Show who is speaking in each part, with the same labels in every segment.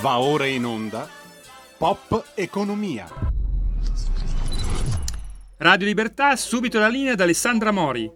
Speaker 1: Va ora in onda Pop Economia.
Speaker 2: Radio Libertà, subito la linea da Alessandra Mori.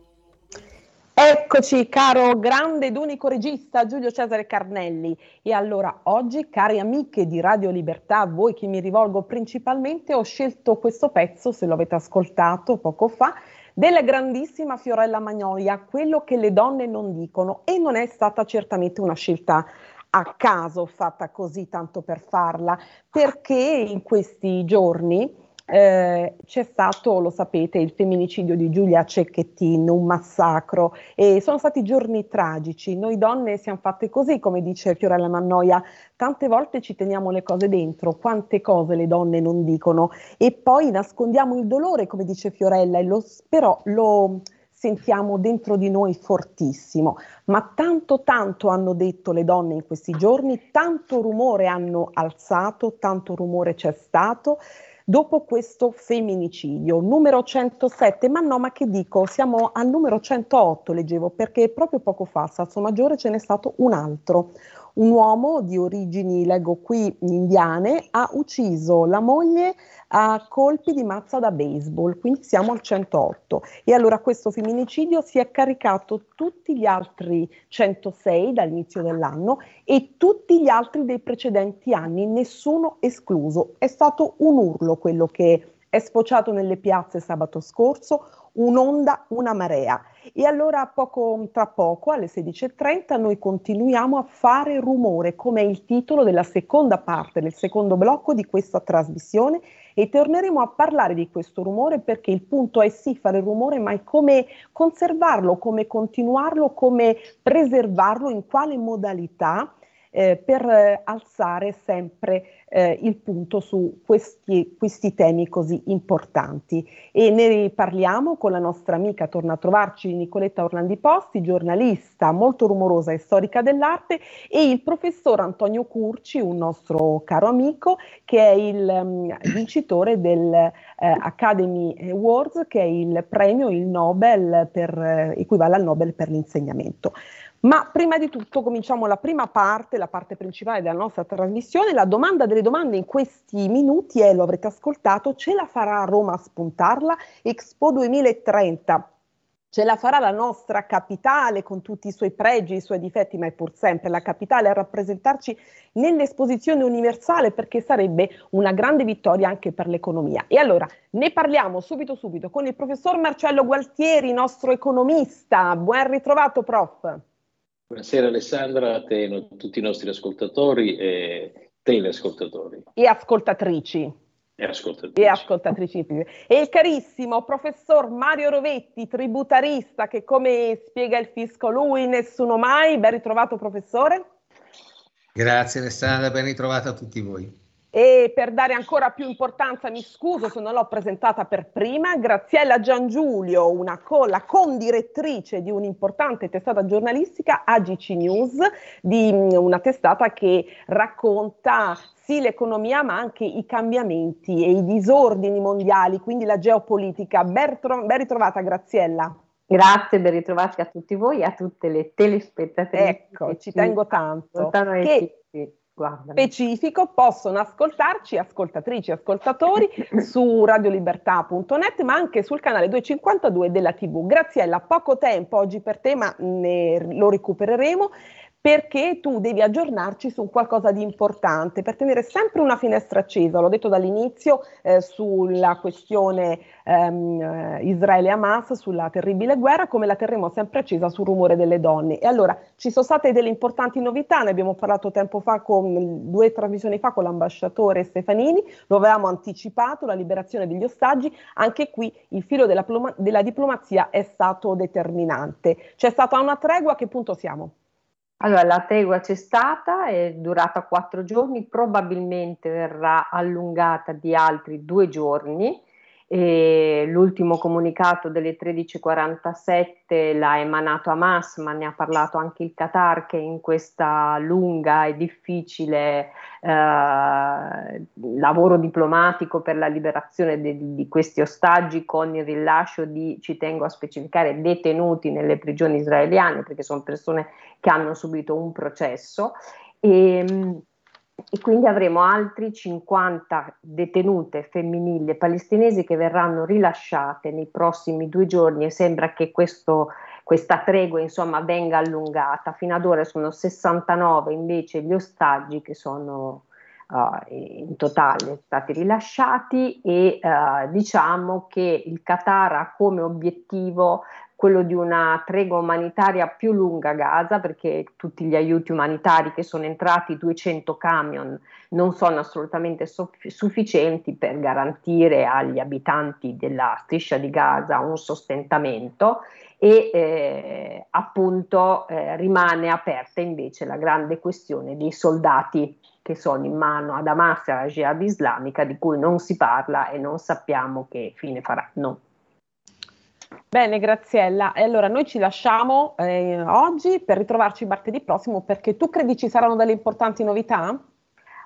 Speaker 3: Eccoci, caro grande ed unico regista Giulio Cesare Carnelli. E allora oggi, cari amiche di Radio Libertà, a voi che mi rivolgo principalmente, ho scelto questo pezzo, se lo avete ascoltato poco fa, della grandissima Fiorella Magnolia, quello che le donne non dicono. E non è stata certamente una scelta a caso fatta così tanto per farla, perché in questi giorni eh, c'è stato, lo sapete, il femminicidio di Giulia Cecchettin, un massacro e sono stati giorni tragici. Noi donne siamo fatte così, come dice Fiorella Mannoia, tante volte ci teniamo le cose dentro, quante cose le donne non dicono e poi nascondiamo il dolore, come dice Fiorella, e lo, però lo sentiamo dentro di noi fortissimo, ma tanto tanto hanno detto le donne in questi giorni, tanto rumore hanno alzato, tanto rumore c'è stato dopo questo femminicidio, numero 107, ma no, ma che dico, siamo al numero 108, leggevo, perché proprio poco fa a Sasso Maggiore ce n'è stato un altro, un uomo di origini, leggo qui, indiane, ha ucciso la moglie a colpi di mazza da baseball, quindi siamo al 108. E allora questo femminicidio si è caricato tutti gli altri 106 dall'inizio dell'anno e tutti gli altri dei precedenti anni, nessuno escluso. È stato un urlo quello che è sfociato nelle piazze sabato scorso, un'onda, una marea. E allora poco, tra poco, alle 16.30, noi continuiamo a fare rumore, come è il titolo della seconda parte, del secondo blocco di questa trasmissione, e torneremo a parlare di questo rumore perché il punto è sì fare rumore, ma è come conservarlo, come continuarlo, come preservarlo, in quale modalità eh, per eh, alzare sempre eh, il punto su questi, questi, temi così importanti. E ne parliamo con la nostra amica, torna a trovarci Nicoletta Orlandi Posti, giornalista molto rumorosa e storica dell'arte, e il professor Antonio Curci, un nostro caro amico, che è il um, vincitore del eh, Awards, che è il premio, il Nobel, per, eh, equivale al Nobel per l'insegnamento. Ma prima di tutto cominciamo la prima parte, la parte principale della nostra trasmissione. La domanda delle domande in questi minuti è, lo avrete ascoltato, ce la farà Roma a spuntarla? Expo 2030 ce la farà la nostra capitale con tutti i suoi pregi, i suoi difetti, ma è pur sempre la capitale a rappresentarci nell'esposizione universale perché sarebbe una grande vittoria anche per l'economia. E allora ne parliamo subito subito con il professor Marcello Gualtieri, nostro economista. Buon ritrovato, prof.
Speaker 4: Buonasera Alessandra, a te e a tutti i nostri ascoltatori e teleascoltatori.
Speaker 3: E ascoltatrici.
Speaker 4: E ascoltatrici.
Speaker 3: E ascoltatrici. E il carissimo professor Mario Rovetti, tributarista, che come spiega il fisco lui, nessuno mai. Ben ritrovato professore.
Speaker 5: Grazie Alessandra, ben ritrovata a tutti voi.
Speaker 3: E per dare ancora più importanza, mi scuso se non l'ho presentata per prima, Graziella Giangiulio, una co- la condirettrice di un'importante testata giornalistica, AGC News, di mm, una testata che racconta sì l'economia ma anche i cambiamenti e i disordini mondiali, quindi la geopolitica. Ben, ritro- ben ritrovata Graziella.
Speaker 6: Grazie, ben ritrovati a tutti voi e a tutte le telespettatrici.
Speaker 3: Ecco, ci tengo tanto. Che Guarda. specifico possono ascoltarci, ascoltatrici e ascoltatori, su radiolibertà.net, ma anche sul canale 252 della TV. Graziella, poco tempo oggi per te, ma ne, lo recupereremo perché tu devi aggiornarci su qualcosa di importante per tenere sempre una finestra accesa, l'ho detto dall'inizio, eh, sulla questione ehm, eh, Israele-Hamas, sulla terribile guerra, come la terremo sempre accesa sul rumore delle donne. E allora ci sono state delle importanti novità, ne abbiamo parlato tempo fa, con, due trasmissioni fa con l'ambasciatore Stefanini, lo avevamo anticipato, la liberazione degli ostaggi, anche qui il filo della, della diplomazia è stato determinante. C'è stata una tregua, a che punto siamo?
Speaker 6: Allora, la tregua c'è stata, è durata quattro giorni, probabilmente verrà allungata di altri due giorni. E l'ultimo comunicato delle 13.47 l'ha emanato Hamas, ma ne ha parlato anche il Qatar che in questa lunga e difficile eh, lavoro diplomatico per la liberazione di, di questi ostaggi con il rilascio di, ci tengo a specificare, detenuti nelle prigioni israeliane, perché sono persone che hanno subito un processo. E, e quindi avremo altri 50 detenute femminili palestinesi che verranno rilasciate nei prossimi due giorni e sembra che questo, questa tregua insomma venga allungata. Fino ad ora sono 69 invece gli ostaggi che sono uh, in totale stati rilasciati e uh, diciamo che il Qatar ha come obiettivo quello di una tregua umanitaria più lunga a Gaza, perché tutti gli aiuti umanitari che sono entrati, 200 camion, non sono assolutamente sufficienti per garantire agli abitanti della striscia di Gaza un sostentamento e eh, appunto eh, rimane aperta invece la grande questione dei soldati che sono in mano ad Hamas e alla Jihad islamica di cui non si parla e non sappiamo che fine faranno.
Speaker 3: Bene, Graziella. E allora noi ci lasciamo eh, oggi per ritrovarci martedì prossimo perché tu credi ci saranno delle importanti novità?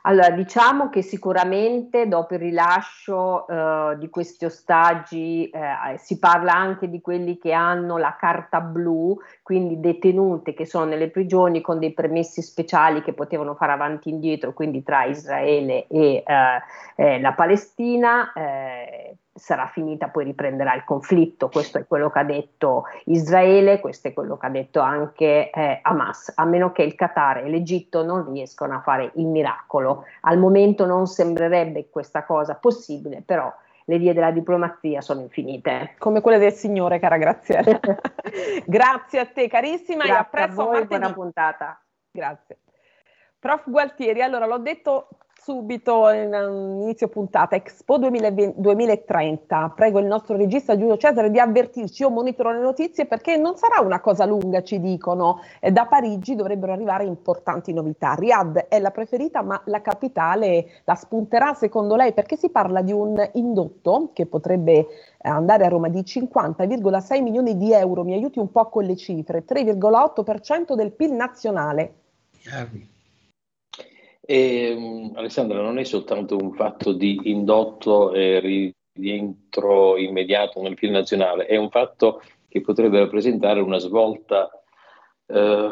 Speaker 6: Allora, diciamo che sicuramente dopo il rilascio eh, di questi ostaggi eh, si parla anche di quelli che hanno la carta blu, quindi detenute che sono nelle prigioni con dei permessi speciali che potevano fare avanti e indietro, quindi tra Israele e eh, eh la Palestina eh, sarà finita, poi riprenderà il conflitto. Questo è quello che ha detto Israele, questo è quello che ha detto anche eh, Hamas, a meno che il Qatar e l'Egitto non riescano a fare il miracolo. Al momento non sembrerebbe questa cosa possibile, però le vie della diplomazia sono infinite.
Speaker 3: Come quelle del Signore, cara Graziella. Grazie a te, carissima,
Speaker 6: Grazie
Speaker 3: e a presto
Speaker 6: a voi, buona puntata.
Speaker 3: Grazie. Prof. Gualtieri, allora l'ho detto subito in inizio puntata, Expo 2020, 2030. Prego il nostro regista Giulio Cesare di avvertirci, io monitoro le notizie perché non sarà una cosa lunga, ci dicono. Eh, da Parigi dovrebbero arrivare importanti novità. Riyadh è la preferita, ma la capitale la spunterà secondo lei perché si parla di un indotto che potrebbe andare a Roma di 50,6 milioni di euro. Mi aiuti un po' con le cifre, 3,8% del PIL nazionale.
Speaker 4: Chiari. E, Alessandra, non è soltanto un fatto di indotto e rientro immediato nel PIL nazionale, è un fatto che potrebbe rappresentare una svolta, eh,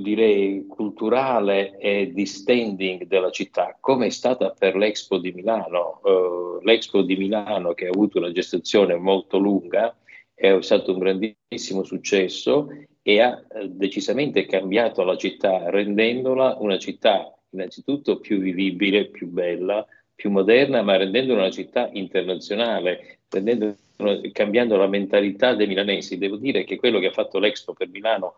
Speaker 4: direi, culturale e di standing della città, come è stata per l'Expo di Milano. Eh, L'Expo di Milano, che ha avuto una gestazione molto lunga, è stato un grandissimo successo e ha eh, decisamente cambiato la città, rendendola una città innanzitutto più vivibile, più bella, più moderna, ma rendendola una città internazionale, cambiando la mentalità dei milanesi. Devo dire che quello che ha fatto l'Expo per Milano,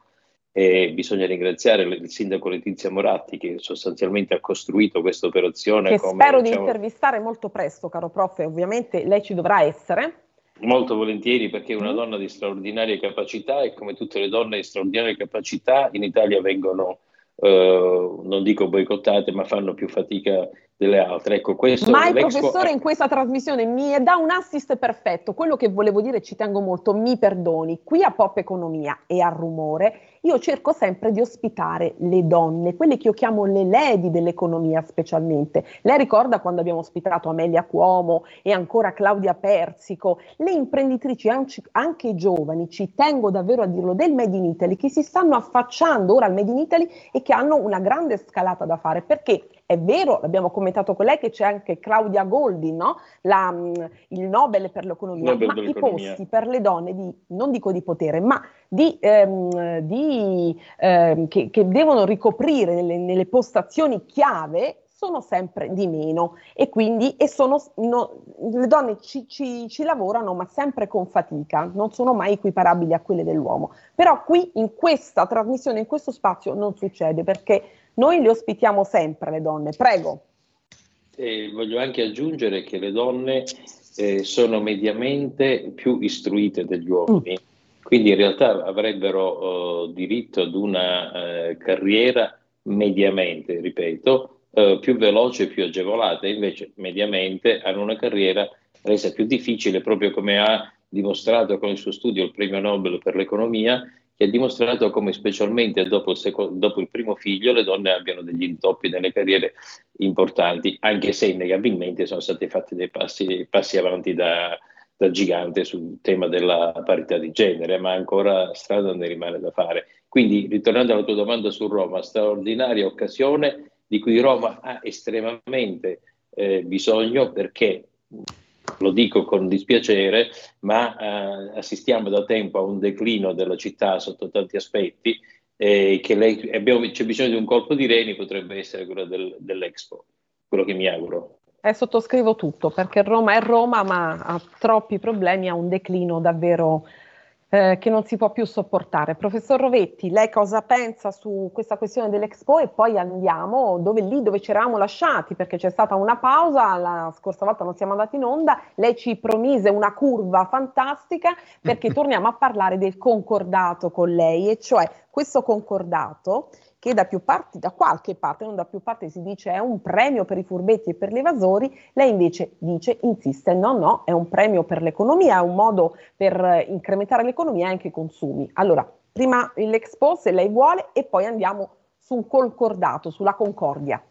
Speaker 4: eh, bisogna ringraziare il sindaco Letizia Moratti che sostanzialmente ha costruito questa operazione.
Speaker 3: Che come, spero diciamo, di intervistare molto presto, caro prof, ovviamente lei ci dovrà essere.
Speaker 4: Molto volentieri perché è una mm. donna di straordinarie capacità e come tutte le donne di straordinarie capacità in Italia vengono Uh, non dico boicottate, ma fanno più fatica delle altre. Ecco, questo
Speaker 3: Mai professore in questa trasmissione mi dà un assist perfetto. Quello che volevo dire, ci tengo molto, mi perdoni. Qui a Pop Economia e a Rumore io cerco sempre di ospitare le donne, quelle che io chiamo le lady dell'economia specialmente. Lei ricorda quando abbiamo ospitato Amelia Cuomo e ancora Claudia Persico, le imprenditrici anche, anche giovani, ci tengo davvero a dirlo, del Made in Italy, che si stanno affacciando ora al Made in Italy e che hanno una grande scalata da fare, perché è vero, l'abbiamo commentato con lei, che c'è anche Claudia Goldi, no? La, mm, il Nobel per l'economia, Nobel ma i posti per le donne, di, non dico di potere, ma di, ehm, di, ehm, che, che, devono ricoprire nelle, nelle postazioni chiave sono sempre di meno e quindi e sono, no, le donne ci, ci, ci, lavorano ma sempre con fatica, non sono mai equiparabili a quelle dell'uomo. Però qui in questa trasmissione, in questo spazio non succede perché noi le ospitiamo sempre le donne, prego.
Speaker 4: E voglio anche aggiungere che le donne eh, sono mediamente più istruite degli uomini, mm. quindi in realtà avrebbero uh, diritto ad una uh, carriera mediamente, ripeto, uh, più veloce e più agevolata, invece mediamente hanno una carriera resa più difficile proprio come ha dimostrato con il suo studio il premio Nobel per l'economia che ha dimostrato come specialmente dopo il, secondo, dopo il, primo figlio le donne abbiano degli intoppi nelle carriere importanti, anche se innegabilmente sono stati fatti dei passi, passi avanti da, da, gigante sul tema della parità di genere, ma ancora strada ne rimane da fare. Quindi, ritornando alla tua domanda su Roma, straordinaria occasione di cui Roma ha estremamente eh, bisogno perché lo dico con dispiacere, ma eh, assistiamo da tempo a un declino della città sotto tanti aspetti e che lei, abbiamo, c'è bisogno di un colpo di reni, potrebbe essere quello del, dell'Expo, quello che mi auguro.
Speaker 3: Eh, sottoscrivo tutto perché Roma è Roma, ma ha troppi problemi, ha un declino davvero eh, che non si può più sopportare. Professor Rovetti, lei cosa pensa su questa questione dell'Expo e poi andiamo dove, lì dove ci eravamo lasciati perché c'è stata una pausa, la scorsa volta non siamo andati in onda, lei ci promise una curva fantastica perché torniamo a parlare del concordato con lei e cioè questo concordato che da più parti, da qualche parte, non da più parti si dice è un premio per i furbetti e per gli evasori, lei invece dice, insiste, no, no, è un premio per l'economia, è un modo per incrementare l'economia e anche i consumi. Allora, prima l'Expo se lei vuole e poi andiamo su un concordato, sulla concordia.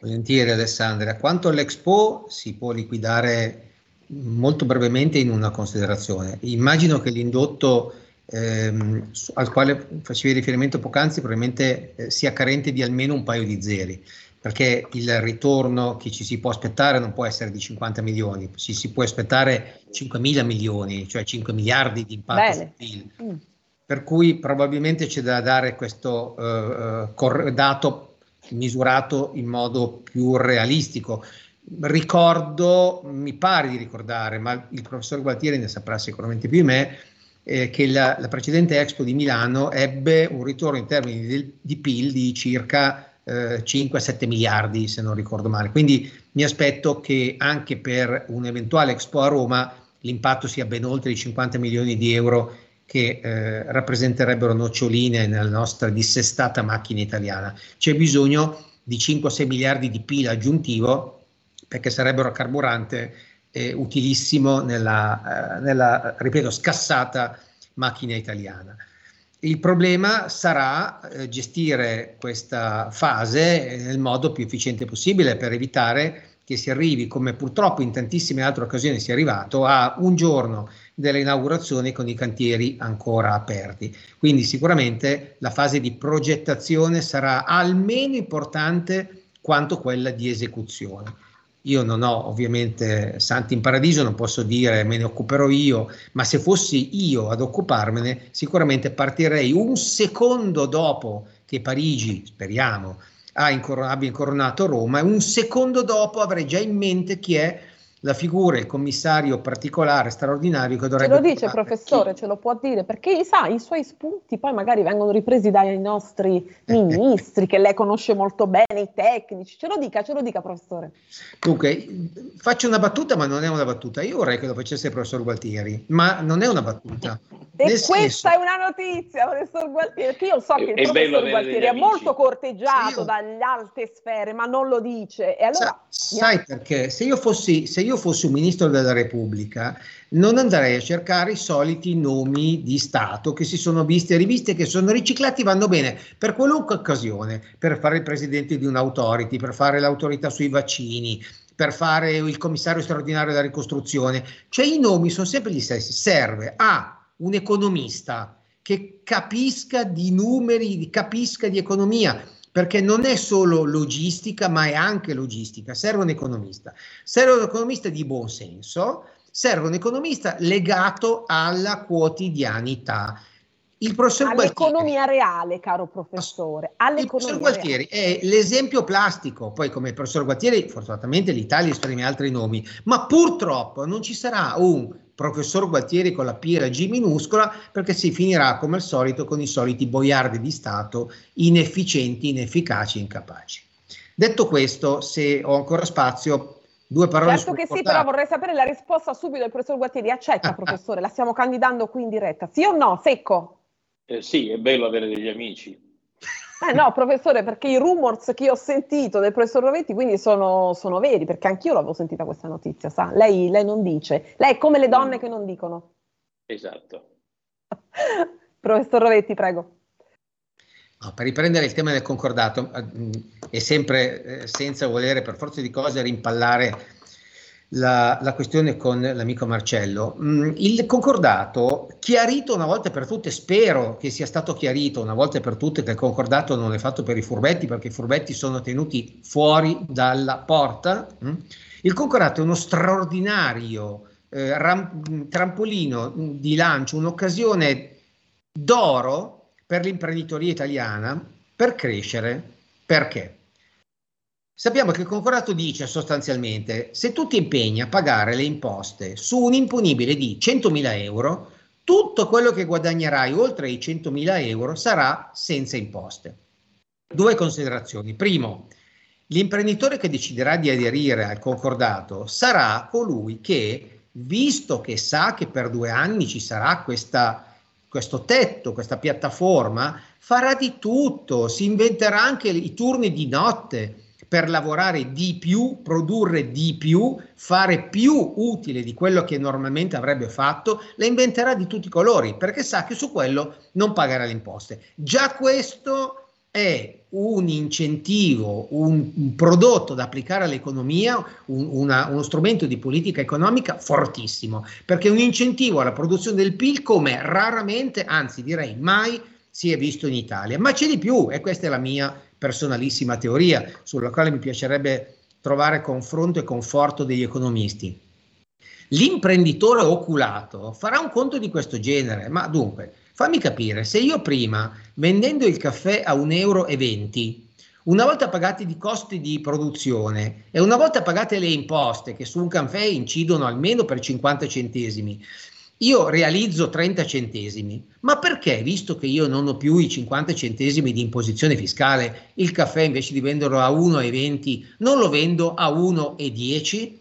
Speaker 5: Volentieri Alessandra, quanto all'Expo si può liquidare molto brevemente in una considerazione. Immagino che l'indotto ehm, al quale facevi riferimento poc'anzi probabilmente eh, sia carente di almeno un paio di zeri, perché il ritorno che ci si può aspettare non può essere di 50 milioni, ci si può aspettare 5 mila milioni, cioè 5 miliardi di impatto sul PIL. Mm. Per cui probabilmente c'è da dare questo eh, eh dato misurato in modo più realistico. Ricordo, mi pare di ricordare, ma il professor Gualtieri ne saprà sicuramente più di me, eh, che la, la, precedente Expo di Milano ebbe un ritorno in termini di, di PIL di circa eh, 5-7 miliardi, se non ricordo male. Quindi mi aspetto che anche per un eventuale Expo a Roma l'impatto sia ben oltre i 50 milioni di euro che eh, rappresenterebbero noccioline nella nostra dissestata macchina italiana. C'è bisogno di 5-6 miliardi di PIL aggiuntivo perché sarebbero carburante eh, utilissimo nella, eh, nella, ripeto, scassata macchina italiana. Il problema sarà eh, gestire questa fase nel modo più efficiente possibile per evitare che si arrivi, come purtroppo in tantissime altre occasioni si è arrivato, a un giorno dell'inaugurazione con i cantieri ancora aperti. Quindi sicuramente la fase di progettazione sarà almeno importante quanto quella di esecuzione. Io non ho ovviamente santi in paradiso, non posso dire me ne occuperò io, ma se fossi io ad occuparmene, sicuramente partirei un secondo dopo che Parigi, speriamo, abbia incoronato Roma, e un secondo dopo avrei già in mente chi è la figura, il commissario particolare, straordinario che dovrebbe...
Speaker 3: Ce lo dice professore, chi? ce lo può dire, perché sa, i suoi spunti poi magari vengono ripresi dai nostri ministri, che lei conosce molto bene, i tecnici, ce lo dica, ce lo dica professore.
Speaker 5: Dunque, faccio una battuta, ma non è una battuta, io vorrei che lo facesse il professor Gualtieri, ma non è una battuta.
Speaker 3: E Nel questa senso... è una notizia, professor Gualtieri, perché io so che il professor Gualtieri è molto corteggiato io... dalle alte sfere, ma non lo dice. E allora,
Speaker 5: Sa, sai perché? Se io fossi... Se io fossi un ministro della Repubblica, non andrei a cercare i soliti nomi di Stato che si sono visti e rivisti e che sono riciclati, vanno bene per qualunque occasione, per fare il presidente di un'autority, per fare l'autorità sui vaccini, per fare il commissario straordinario della ricostruzione. Cioè i nomi sono sempre gli stessi. Serve a un economista che capisca di numeri, capisca di economia perché non è solo logistica, ma è anche logistica. Serve un economista. Serve un economista di buon senso, serve un economista legato alla quotidianità.
Speaker 3: Il professor all'economia Gualtieri, reale, caro professore.
Speaker 5: Il professor Gualtieri reale. è l'esempio plastico. Poi, come professor Gualtieri, fortunatamente l'Italia esprime altri nomi, ma purtroppo non ci sarà un professor Gualtieri con la P e la G minuscola, perché si finirà come al solito con i soliti boiardi di Stato inefficienti, inefficaci, incapaci. Detto questo, se ho ancora spazio, due parole
Speaker 3: certo che sì, però vorrei sapere la risposta subito del professor Gualtieri. Accetta, professore, la stiamo candidando qui in diretta. Sì o no? Secco?
Speaker 4: Eh, sì, è bello avere degli amici.
Speaker 3: Eh no, professore, perché i rumors che ho sentito del professor Rovetti quindi sono, sono veri, perché anch'io l'avevo sentita questa notizia, sa? Lei, lei non dice, lei è come le donne che non dicono.
Speaker 4: Esatto.
Speaker 3: professor Rovetti, prego.
Speaker 5: No, per riprendere il tema del concordato, eh, e sempre eh, senza volere per forza di cose rimpallare la, la, questione con l'amico Marcello. Mm, il concordato, chiarito una volta per tutte, spero che sia stato chiarito una volta per tutte che il concordato non è fatto per i furbetti, perché i furbetti sono tenuti fuori dalla porta. Mm. Il concordato è uno straordinario eh, ram, trampolino di lancio, un'occasione d'oro per l'imprenditoria italiana per crescere. Perché? Sappiamo che il concordato dice sostanzialmente se tu ti impegni a pagare le imposte su un imponibile di 100.000 euro, tutto quello che guadagnerai oltre i 100.000 euro sarà senza imposte. Due considerazioni. Primo, l'imprenditore che deciderà di aderire al concordato sarà colui che, visto che sa che per due anni ci sarà questa, questo tetto, questa piattaforma, farà di tutto, si inventerà anche i turni di notte per lavorare di più, produrre di più, fare più utile di quello che normalmente avrebbe fatto, la inventerà di tutti i colori perché sa che su quello non pagherà le imposte. Già questo è un incentivo, un, un prodotto da applicare all'economia, un, una, uno strumento di politica economica fortissimo, perché un incentivo alla produzione del PIL come raramente, anzi direi mai, si è visto in Italia. Ma c'è di più, e questa è la mia personalissima teoria sulla quale mi piacerebbe trovare confronto e conforto degli economisti. L'imprenditore oculato farà un conto di questo genere, ma dunque, fammi capire, se io prima, vendendo il caffè a 1,20 euro, una volta pagati i costi di produzione e una volta pagate le imposte che su un caffè incidono almeno per 50 centesimi, io realizzo 30 centesimi, ma perché, visto che io non ho più i 50 centesimi di imposizione fiscale, il caffè invece di venderlo a 1,20 non lo vendo a 1,10?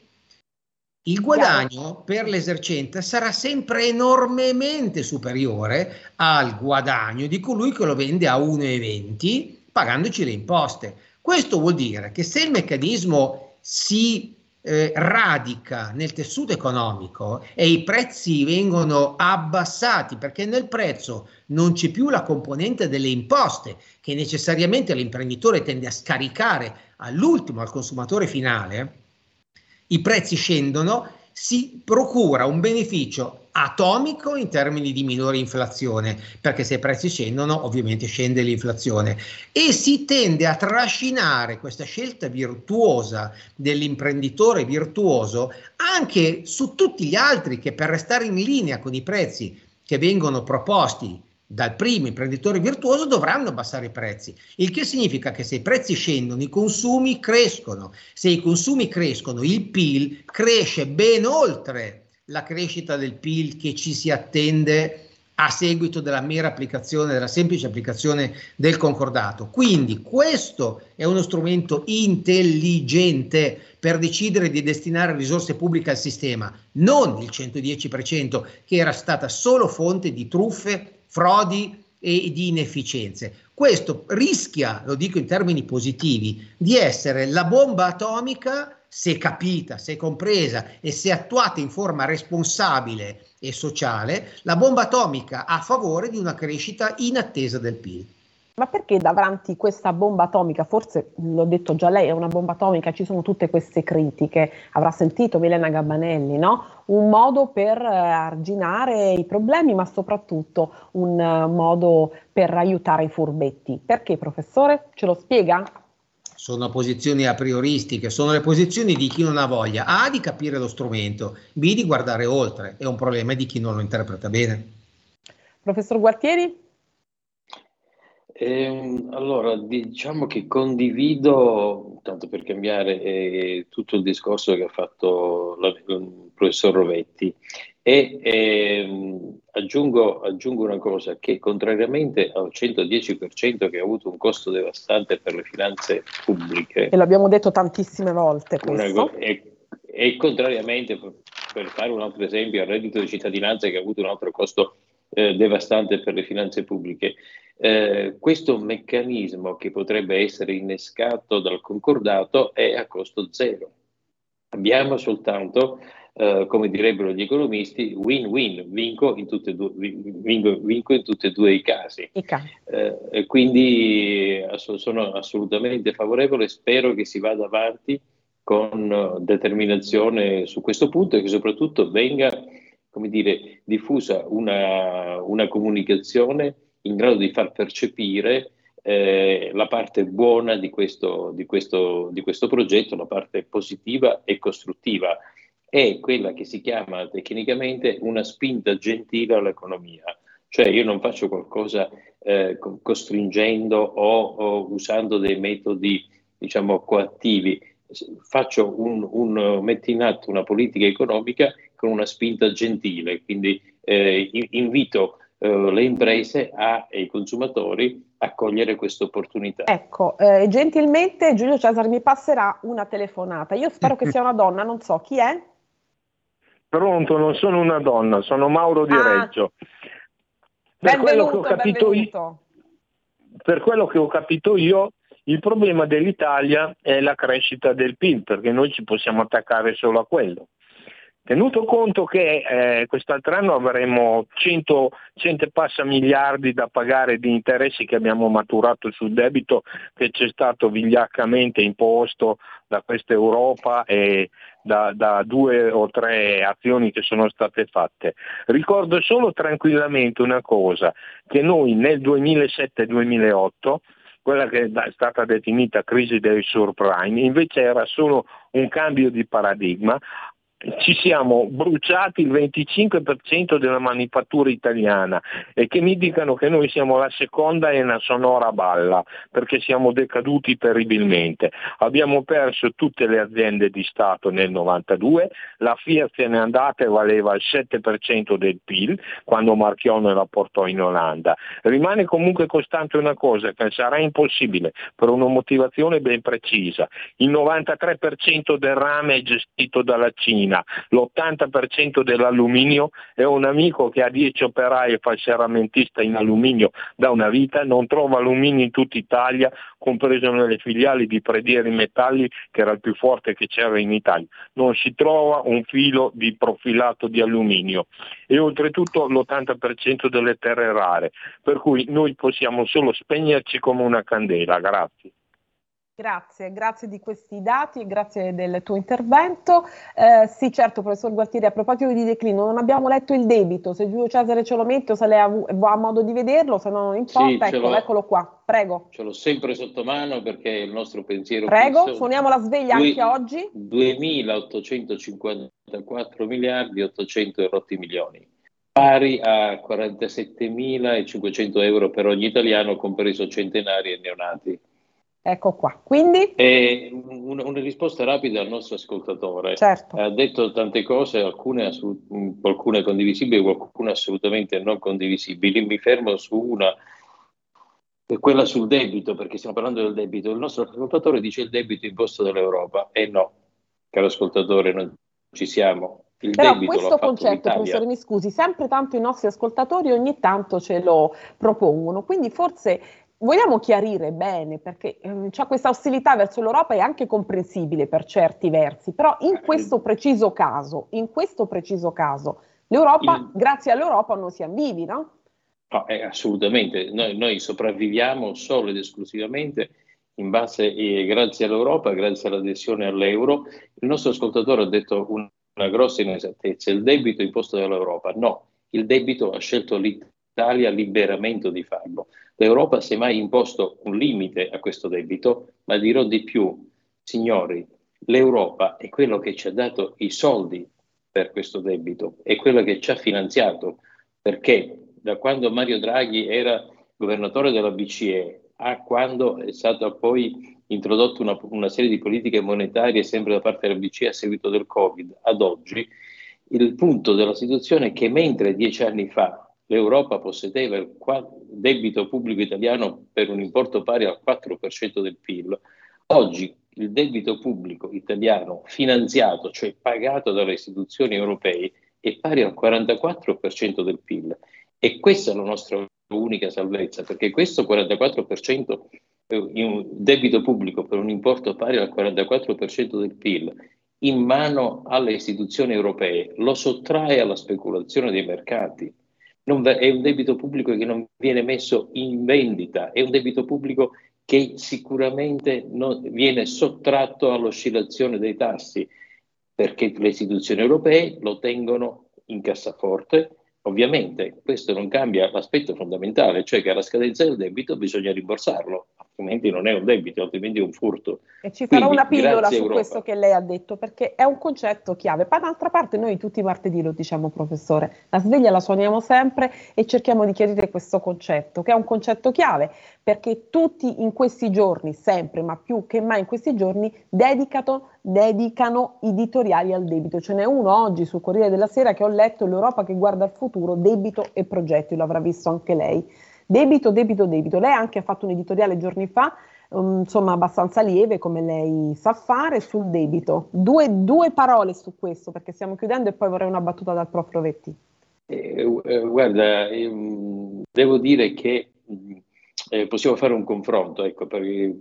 Speaker 5: Il guadagno per l'esercente sarà sempre enormemente superiore al guadagno di colui che lo vende a 1,20 pagandoci le imposte. Questo vuol dire che se il meccanismo si eh, radica nel tessuto economico e i prezzi vengono abbassati perché nel prezzo non c'è più la componente delle imposte che necessariamente l'imprenditore tende a scaricare all'ultimo, al consumatore finale, i prezzi scendono, si procura un beneficio atomico in termini di minore inflazione, perché se i prezzi scendono ovviamente scende l'inflazione. E si tende a trascinare questa scelta virtuosa dell'imprenditore virtuoso anche su tutti gli altri che per restare in linea con i prezzi che vengono proposti dal primo imprenditore virtuoso dovranno abbassare i prezzi, il che significa che se i prezzi scendono i consumi crescono, se i consumi crescono il PIL cresce ben oltre la crescita del PIL che ci si attende a seguito della mera applicazione, della semplice applicazione del concordato. Quindi questo è uno strumento intelligente per decidere di destinare risorse pubbliche al sistema, non il 110% che era stata solo fonte di truffe, frodi e di inefficienze. Questo rischia, lo dico in termini positivi, di essere la bomba atomica se capita, se compresa e se attuata in forma responsabile e sociale, la bomba atomica a favore di una crescita inattesa del PIL.
Speaker 3: Ma perché davanti questa bomba atomica, forse l'ho detto già lei, è una bomba atomica, ci sono tutte queste critiche, avrà sentito Milena Gabbanelli, no? Un modo per eh, arginare i problemi, ma soprattutto un uh, modo per aiutare i furbetti. Perché, professore? Ce lo spiega?
Speaker 5: sono posizioni a prioristiche, sono le posizioni di chi non ha voglia A di capire lo strumento, B di guardare oltre, è un problema di chi non lo interpreta bene.
Speaker 3: Professor Gualtieri?
Speaker 4: Eh, allora, diciamo che condivido, tanto per cambiare, eh, tutto il discorso che ha fatto la, il professor Rovetti. E ehm, aggiungo, aggiungo, una cosa, che contrariamente al 110% che ha avuto un costo devastante per le finanze pubbliche,
Speaker 3: e l'abbiamo detto tantissime volte questo,
Speaker 4: e, e, contrariamente, per fare un altro esempio, al reddito di cittadinanza che ha avuto un altro costo eh, devastante per le finanze pubbliche, eh, questo meccanismo che potrebbe essere innescato dal concordato è a costo zero. Abbiamo soltanto Uh, come direbbero gli economisti, win-win, vinco in, tutte due, vinco, vinco in tutti e due i casi. Uh, e quindi ass- sono assolutamente favorevole, spero che si vada avanti con determinazione su questo punto e che soprattutto venga come dire, diffusa una, una comunicazione in grado di far percepire eh, la parte buona di questo, di, questo, di questo progetto, la parte positiva e costruttiva. È quella che si chiama tecnicamente una spinta gentile all'economia. Cioè io non faccio qualcosa eh, costringendo o, o, usando dei metodi, diciamo, coattivi, faccio un, un, metto in atto una politica economica con una spinta gentile, quindi eh, invito eh, le imprese a, e i consumatori a cogliere questa opportunità.
Speaker 3: Ecco, eh, gentilmente Giulio Cesare mi passerà una telefonata. Io spero che sia una donna, non so chi è.
Speaker 7: Pronto, non sono una donna, sono Mauro Di ah. Reggio.
Speaker 3: Per quello, io,
Speaker 7: per quello che ho capito io, il problema dell'Italia è la crescita del PIL, perché noi ci possiamo attaccare solo a quello. Tenuto conto che eh, quest'altro anno avremo 100, 100 passa miliardi da pagare di interessi che abbiamo maturato sul debito che ci è stato vigliaccamente imposto da questa Europa e da, da, due o tre azioni che sono state fatte. Ricordo solo tranquillamente una cosa, che noi nel 2007-2008 quella che è stata definita crisi del surprime, invece era solo un cambio di paradigma, ci siamo bruciati il 25% della manifattura italiana e che mi dicano che noi siamo la seconda è una sonora balla perché siamo decaduti terribilmente. Abbiamo perso tutte le aziende di Stato nel 92, la Fiat se n'è andata e valeva il 7% del PIL quando Marchione la portò in Olanda. Rimane comunque costante una cosa che sarà impossibile per una motivazione ben precisa. Il 93% del rame è gestito dalla Cina Cina, l'80% dell'alluminio è un amico che ha 10 operai e fa il serramentista in alluminio da una vita, non trova alluminio in tutta Italia, compreso nelle filiali di Predieri Metalli che era il più forte che c'era in Italia. Non si trova un filo di profilato di alluminio e oltretutto l'80% delle terre rare, per cui noi possiamo solo spegnerci come una candela. Grazie.
Speaker 3: Grazie, grazie di questi dati e grazie del tuo intervento. Eh, sì, certo, professor Gualtieri, a proposito di declino, non abbiamo letto il debito, se Giulio Cesare ce lo mette o se lei ha, ha modo di vederlo, se no non importa, sì, ecco, eccolo qua, prego.
Speaker 4: Ce l'ho sempre sotto mano perché il nostro pensiero
Speaker 3: Prego, fisso. suoniamo la sveglia due, anche oggi.
Speaker 4: 2.854 miliardi e 800 rotti milioni, pari a 47.500 euro per ogni italiano, compreso centenari e neonati.
Speaker 3: Ecco qua, quindi?
Speaker 4: Eh, una, una, risposta rapida al nostro ascoltatore.
Speaker 3: Certo.
Speaker 4: Ha detto tante cose, alcune, assolut- qualcune condivisibili, qualcune assolutamente non condivisibili. Mi fermo su una, quella sul debito, perché stiamo parlando del debito. Il nostro ascoltatore dice il debito imposto dall'Europa. E no, caro ascoltatore, non ci siamo.
Speaker 3: Il Però questo concetto, professore, mi scusi, sempre tanto i nostri ascoltatori ogni tanto ce lo propongono, quindi forse vogliamo chiarire bene, perché eh, c'è questa ostilità verso l'Europa è anche comprensibile per certi versi, però in questo preciso caso, in questo preciso caso, l'Europa, Il... grazie all'Europa non siamo vivi, no?
Speaker 4: No, eh, assolutamente, noi, noi, sopravviviamo solo ed esclusivamente in base, eh, grazie all'Europa, grazie all'adesione all'euro. Il nostro ascoltatore ha detto una, una grossa inesattezza, il debito imposto dall'Europa. No, il debito ha scelto l'Italia liberamente di farlo. L'Europa si è mai imposto un limite a questo debito, ma dirò di più, signori, l'Europa è quello che ci ha dato i soldi per questo debito, è quello che ci ha finanziato, perché da quando Mario Draghi era governatore della BCE a quando è stata poi introdotta una, una serie di politiche monetarie sempre da parte della BCE a seguito del Covid ad oggi, il punto della situazione è che mentre dieci anni fa l'Europa possedeva il debito pubblico italiano per un importo pari al 4% del PIL. Oggi il debito pubblico italiano finanziato, cioè pagato dalle istituzioni europee, è pari al 44% del PIL. E questa è la nostra unica salvezza, perché questo 44% in un debito pubblico per un importo pari al 44% del PIL in mano alle istituzioni europee lo sottrae alla speculazione dei mercati è un debito pubblico che non viene messo in vendita, è un debito pubblico che sicuramente viene sottratto all'oscillazione dei tassi perché le istituzioni europee lo tengono in cassaforte. Ovviamente questo non cambia l'aspetto fondamentale, cioè che alla scadenza del debito bisogna rimborsarlo altrimenti non è un debito, altrimenti è un furto.
Speaker 3: E ci farò Quindi, una pillola su Europa. questo che lei ha detto, perché è un concetto chiave. Ma d'altra parte noi tutti i martedì lo diciamo, professore, la sveglia la suoniamo sempre e cerchiamo di chiarire questo concetto, che è un concetto chiave, perché tutti in questi giorni, sempre, ma più che mai in questi giorni, dedicano, dedicano editoriali al debito. Ce n'è uno oggi sul Corriere della Sera che ho letto, l'Europa che guarda al futuro, debito e progetti, lo avrà visto anche lei. Debito, debito, debito. Lei anche ha fatto un editoriale giorni fa, um, insomma abbastanza lieve come lei sa fare, sul debito. Due, due, parole su questo perché stiamo chiudendo e poi vorrei una battuta dal prof Rovetti.
Speaker 4: Eh, eh, guarda, eh, devo dire che eh, possiamo fare un confronto, ecco, perché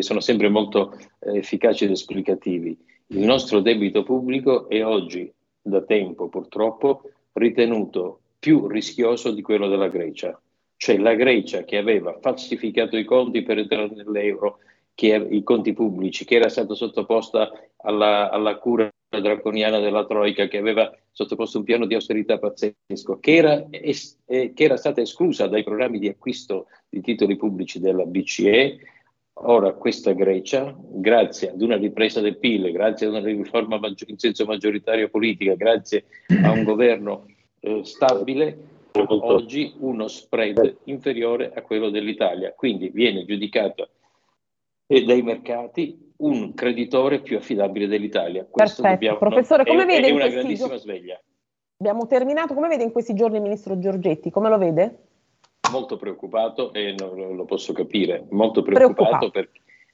Speaker 4: sono sempre molto eh, efficaci ed esplicativi. Il nostro debito pubblico è oggi, da tempo purtroppo, ritenuto più rischioso di quello della Grecia cioè la Grecia che aveva falsificato i conti per entrare nell'euro, che, i conti pubblici, che era stata sottoposta alla, alla cura draconiana della Troica, che aveva sottoposto un piano di austerità pazzesco, che era, es, eh, che era stata esclusa dai programmi di acquisto di titoli pubblici della BCE, Ora questa Grecia, grazie ad una ripresa del PIL, grazie ad una riforma maggior, in senso maggioritario politica, grazie a un governo eh, stabile, oggi uno spread inferiore a quello dell'Italia, quindi viene giudicato dai mercati un creditore più affidabile dell'Italia.
Speaker 3: Questo Perfetto. Dobbiamo, Professore, come
Speaker 4: è,
Speaker 3: vede
Speaker 4: è una grandissima giorni... sveglia.
Speaker 3: Abbiamo terminato, come vede in questi giorni il ministro Giorgetti? Come lo vede?
Speaker 4: Molto preoccupato e non, lo posso capire, molto preoccupato, preoccupato. Per,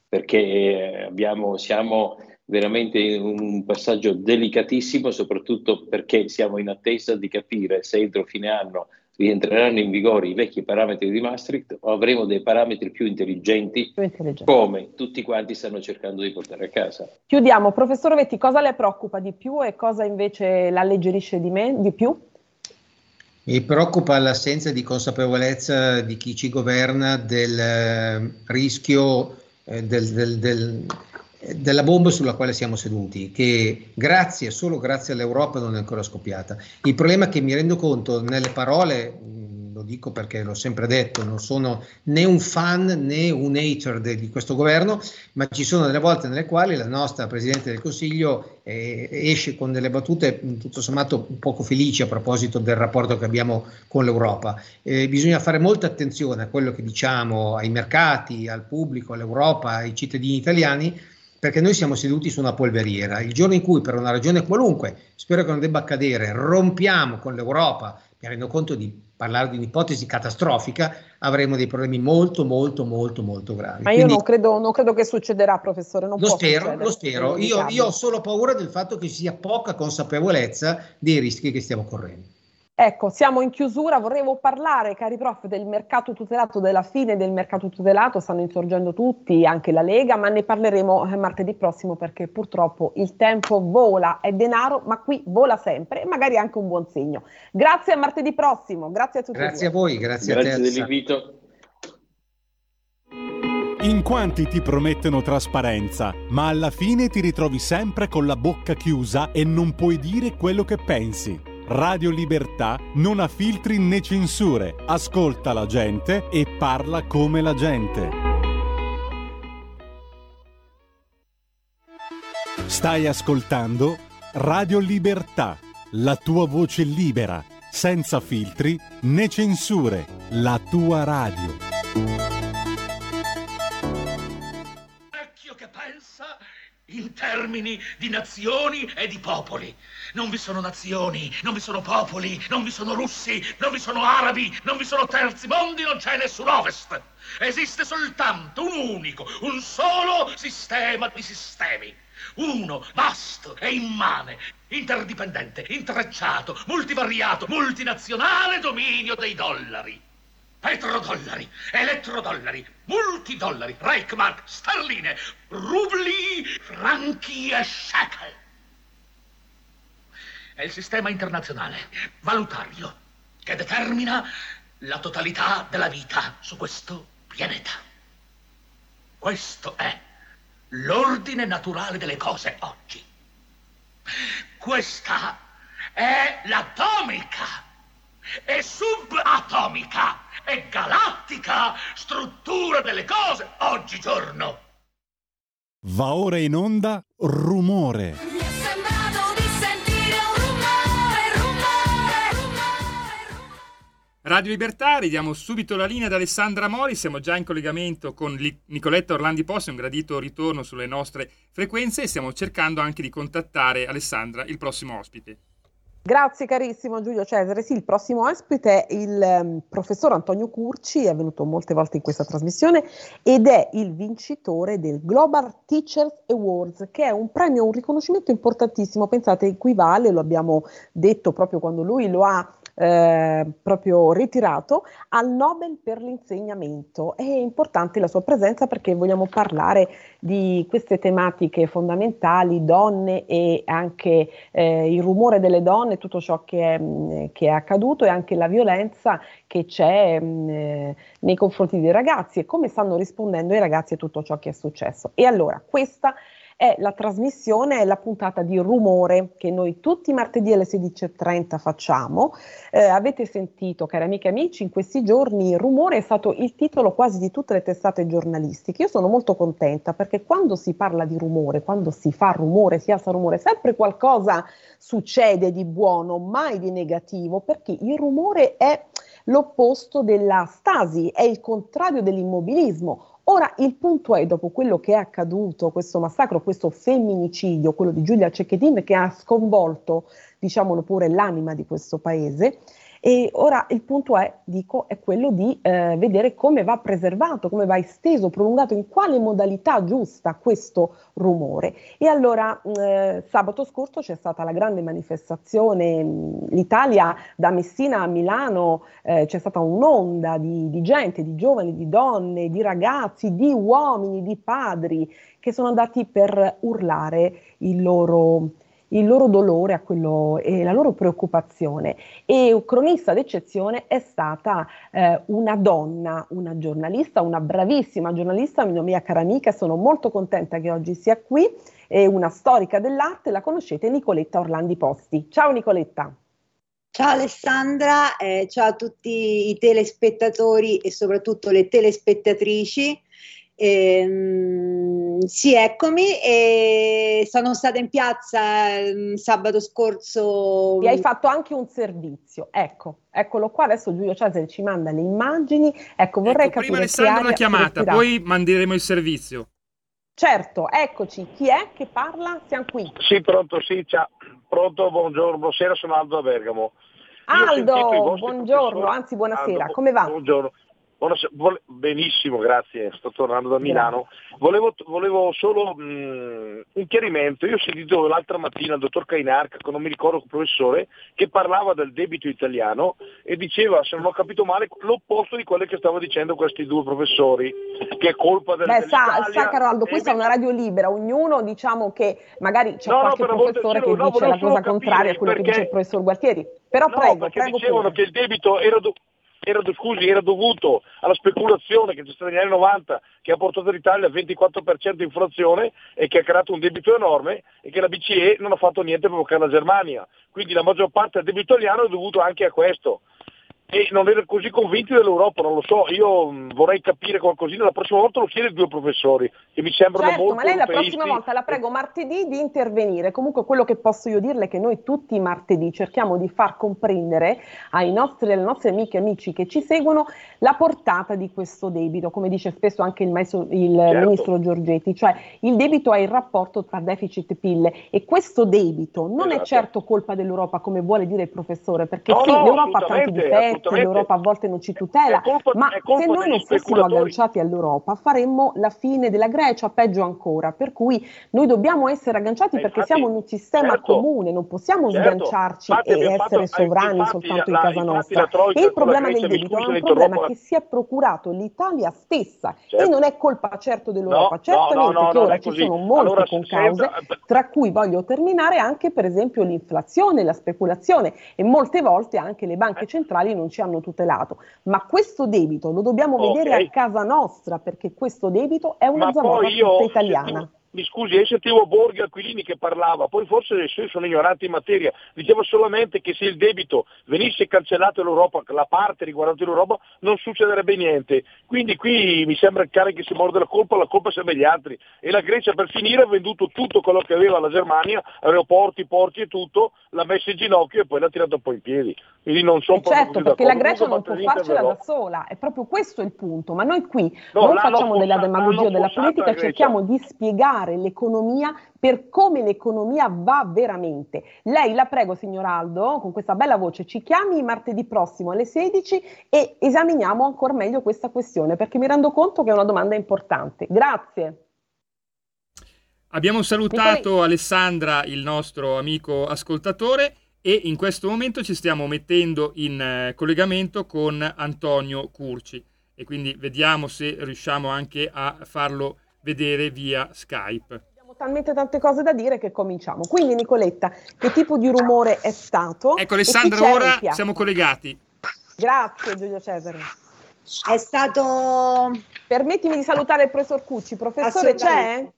Speaker 4: perché eh, abbiamo, siamo veramente in un passaggio delicatissimo, soprattutto perché siamo in attesa di capire se entro fine anno rientreranno in vigore i vecchi parametri di Maastricht o avremo dei parametri più intelligenti, più intelligenti, come tutti quanti stanno cercando di portare a casa.
Speaker 3: Chiudiamo. Professor Vetti, cosa le preoccupa di più e cosa invece l'alleggerisce di, me, di più?
Speaker 5: Mi preoccupa l'assenza di consapevolezza di chi ci governa del eh, rischio eh, del, del, del della bomba sulla quale siamo seduti, che grazie, solo grazie all'Europa non è ancora scoppiata. Il problema è che mi rendo conto nelle parole, lo dico perché l'ho sempre detto, non sono né un fan né un hater de, di questo governo, ma ci sono delle volte nelle quali la nostra Presidente del Consiglio eh, esce con delle battute tutto sommato poco felici a proposito del rapporto che abbiamo con l'Europa. Eh, bisogna fare molta attenzione a quello che diciamo ai mercati, al pubblico, all'Europa, ai cittadini italiani perché noi siamo seduti su una polveriera. Il giorno in cui, per una ragione qualunque, spero che non debba accadere, rompiamo con l'Europa, mi rendo conto di parlare di un'ipotesi catastrofica, avremo dei problemi molto, molto, molto, molto gravi.
Speaker 3: Ma io Quindi, non, credo, non, credo, che succederà, professore. Non
Speaker 5: lo spero, lo spero. Io, io ho solo paura del fatto che ci sia poca consapevolezza dei rischi che stiamo correndo.
Speaker 3: Ecco, siamo in chiusura, vorremmo parlare, cari prof, del mercato tutelato, della fine del mercato tutelato, stanno insorgendo tutti, anche la Lega, ma ne parleremo eh, martedì prossimo perché purtroppo il tempo vola, è denaro, ma qui vola sempre e magari anche un buon segno. Grazie a martedì prossimo, grazie a tutti.
Speaker 5: Grazie a voi, grazie,
Speaker 4: grazie
Speaker 5: a te.
Speaker 4: Grazie dell'invito.
Speaker 1: In quanti ti promettono trasparenza, ma alla fine ti ritrovi sempre con la bocca chiusa e non puoi dire quello che pensi. Radio Libertà non ha filtri né censure, ascolta la gente e parla come la gente. Stai ascoltando Radio Libertà, la tua voce libera, senza filtri né censure, la tua radio.
Speaker 8: In termini di nazioni e di popoli non vi sono nazioni, non vi sono popoli, non vi sono russi, non vi sono arabi, non vi sono terzi mondi, non c'è nessun ovest. Esiste soltanto un unico, un solo sistema di sistemi. Uno, vasto e immane, interdipendente, intrecciato, multivariato, multinazionale dominio dei dollari. Petrodollari, elettrodollari, multidollari, Reichmark, sterline, rubli, franchi e shekel è il sistema internazionale valutario che determina la totalità della vita su questo pianeta. Questo è l'ordine naturale delle cose oggi. Questa è l'atomica e subatomica e galattica struttura delle cose oggigiorno.
Speaker 9: Va ora in onda rumore.
Speaker 2: Radio Libertà, ridiamo subito la linea ad Alessandra Mori, siamo già in collegamento con Nicoletta Orlandi Posse, un gradito ritorno sulle nostre frequenze e stiamo cercando anche di contattare Alessandra, il prossimo ospite.
Speaker 3: Grazie carissimo Giulio Cesare. Sì, il prossimo ospite è il um, professor Antonio Curci, è venuto molte volte in questa trasmissione ed è il vincitore del Global Teachers Awards, che è un premio, un riconoscimento importantissimo, pensate, equivale, lo abbiamo detto proprio quando lui lo ha eh, proprio ritirato al Nobel per l'insegnamento. È importante la sua presenza perché vogliamo parlare di queste tematiche fondamentali, donne e anche eh, il rumore delle donne, tutto ciò che è, mm, che è, accaduto e anche la violenza che c'è mh, mm, eh, nei confronti dei ragazzi e come stanno rispondendo i ragazzi a tutto ciò che è successo. E allora, questa è la trasmissione, è la puntata di Rumore che noi tutti i martedì alle 16.30 facciamo. Eh, avete sentito, cari amiche e amici, in questi giorni Rumore è stato il titolo quasi di tutte le testate giornalistiche. Io sono molto contenta perché quando si parla di rumore, quando si fa rumore, si alza rumore, sempre qualcosa succede di buono, mai di negativo, perché il rumore è l'opposto della stasi, è il contrario dell'immobilismo Ora il punto è, dopo quello che è accaduto, questo massacro, questo femminicidio, quello di Giulia Cecchettin, che ha sconvolto, diciamolo pure, l'anima di questo paese, e ora il punto è, dico, è quello di eh, vedere come va preservato, come va esteso, prolungato, in quale modalità giusta questo rumore. E allora eh, sabato scorso c'è stata la grande manifestazione, l'Italia da Messina a Milano, eh, c'è stata un'onda di, di gente, di giovani, di donne, di ragazzi, di uomini, di padri che sono andati per urlare il loro il loro dolore quello, e la loro preoccupazione. E cronista d'eccezione è stata eh, una donna, una giornalista, una bravissima giornalista, mia cara amica, sono molto contenta che oggi sia qui, è una storica dell'arte, la conoscete, Nicoletta Orlandi Posti. Ciao Nicoletta.
Speaker 10: Ciao Alessandra, eh, ciao a tutti i telespettatori e soprattutto le telespettatrici. Ehm, sì, eccomi, e sono stata in piazza eh, sabato scorso.
Speaker 3: E hai fatto anche un servizio, ecco, eccolo qua, adesso Giulio Cesare ci manda le immagini, ecco vorrei ecco, capire...
Speaker 2: Prima Alessandro una chiamata, poi manderemo il servizio.
Speaker 3: Certo, eccoci, chi è che parla? Siamo qui.
Speaker 11: Sì, pronto, sì, ciao. Pronto, buongiorno, buonasera, sono Aldo da Bergamo.
Speaker 3: Aldo, buongiorno, anzi buonasera, Aldo, come va?
Speaker 11: Buongiorno. Benissimo, grazie, sto tornando da Milano. Volevo, volevo solo mh, un chiarimento. Io ho sentito l'altra mattina il dottor Cainarca, non mi ricordo il professore, che parlava del debito italiano e diceva, se non ho capito male, l'opposto di quello che stavano dicendo questi due professori, che è colpa del
Speaker 3: Beh, sa, sa Caroldo, questa è una radio libera, ognuno diciamo che magari c'è no, qualche no, professore che no, dice la cosa contraria a quello che dice il professor Gualtieri. Però
Speaker 11: no,
Speaker 3: prego,
Speaker 11: perché
Speaker 3: prego
Speaker 11: dicevano
Speaker 3: pure.
Speaker 11: che il debito era, do- era, scusi, era dovuto alla speculazione che c'è stata negli anni 90 che ha portato l'Italia al 24% di inflazione e che ha creato un debito enorme e che la BCE non ha fatto niente per bloccare la Germania. Quindi la maggior parte del debito italiano è dovuto anche a questo e non erano così convinti dell'Europa, non lo so, io mh, vorrei capire qualcosina, la prossima volta lo chiedo ai due professori, che mi sembrano
Speaker 3: certo,
Speaker 11: molto
Speaker 3: ma lei la
Speaker 11: europeisti.
Speaker 3: prossima volta la prego martedì di intervenire, comunque quello che posso io dirle è che noi tutti i martedì cerchiamo di far comprendere ai nostri, alle nostre amiche e amici che ci seguono la portata di questo debito, come dice spesso anche il, maestro, il
Speaker 11: Certo.
Speaker 3: ministro Giorgetti, cioè il debito è il rapporto tra deficit e PIL e questo debito non è
Speaker 11: Esatto.
Speaker 3: certo colpa dell'Europa come vuole dire il professore, perché
Speaker 11: No,
Speaker 3: sì,
Speaker 11: no,
Speaker 3: l'Europa ha tanti difetti,
Speaker 11: assolutamente.
Speaker 3: l'Europa a volte non ci tutela,
Speaker 11: È colpa-
Speaker 3: ma se noi non fossimo agganciati all'Europa faremmo la fine della Grecia, peggio ancora, per cui noi dobbiamo essere agganciati
Speaker 11: Eh,
Speaker 3: perché
Speaker 11: infatti,
Speaker 3: siamo in un sistema
Speaker 11: certo,
Speaker 3: comune, non possiamo
Speaker 11: certo.
Speaker 3: sganciarci
Speaker 11: Infatti
Speaker 3: e essere
Speaker 11: fatto- eh,
Speaker 3: sovrani
Speaker 11: infatti
Speaker 3: soltanto
Speaker 11: la-
Speaker 3: in casa nostra. E il problema del debito è un problema che si è procurato l'Italia stessa
Speaker 11: Certo.
Speaker 3: e non è colpa certo dell'Europa,
Speaker 11: No,
Speaker 3: certamente
Speaker 11: no, no,
Speaker 3: che ora ci sono molte
Speaker 11: Allora,
Speaker 3: concause,
Speaker 11: senza-
Speaker 3: tra cui voglio terminare anche per esempio l'inflazione, la speculazione e molte volte anche le banche
Speaker 11: Eh.
Speaker 3: centrali non non ci hanno tutelato, ma questo debito lo dobbiamo
Speaker 7: Ok.
Speaker 3: vedere a casa nostra perché questo debito è una zavorra tutta italiana.
Speaker 7: sentivo- mi scusi, io sentivo Borghi Aquilini che parlava, poi forse sono ignorante in materia, diceva solamente che se il debito venisse cancellato dall'Europa, la parte riguardante l'Europa, non succederebbe niente. Quindi qui mi sembra cane che si morde la colpa, la colpa sembra agli altri. E la Grecia per finire ha venduto tutto quello che aveva la Germania, aeroporti, porti e tutto, l'ha messo in ginocchio e poi l'ha tirato un po' in piedi. Quindi non sono
Speaker 3: certo, perché la. Grecia non può farcela da sola, è proprio questo il punto. Ma noi qui
Speaker 7: No,
Speaker 3: non facciamo della demagogia della politica, cerchiamo di spiegare l'economia per come l'economia va veramente. Lei, la prego, signor Aldo, con questa bella voce, ci chiami martedì prossimo alle 16 e esaminiamo ancora meglio questa questione, perché mi rendo conto che è una domanda importante. Grazie.
Speaker 2: Abbiamo salutato Alessandra, il nostro amico ascoltatore, e in questo momento ci stiamo mettendo in eh, collegamento con Antonio Curci e quindi vediamo se riusciamo anche a farlo vedere via Skype.
Speaker 3: Abbiamo talmente tante cose da dire che cominciamo. Quindi, Nicoletta, che tipo di rumore è stato?
Speaker 2: Ecco Alessandra, ora siamo collegati.
Speaker 3: Grazie Giulio Cesare.
Speaker 10: È stato
Speaker 3: Permettimi di salutare il professor Cucci. Professore, c'è?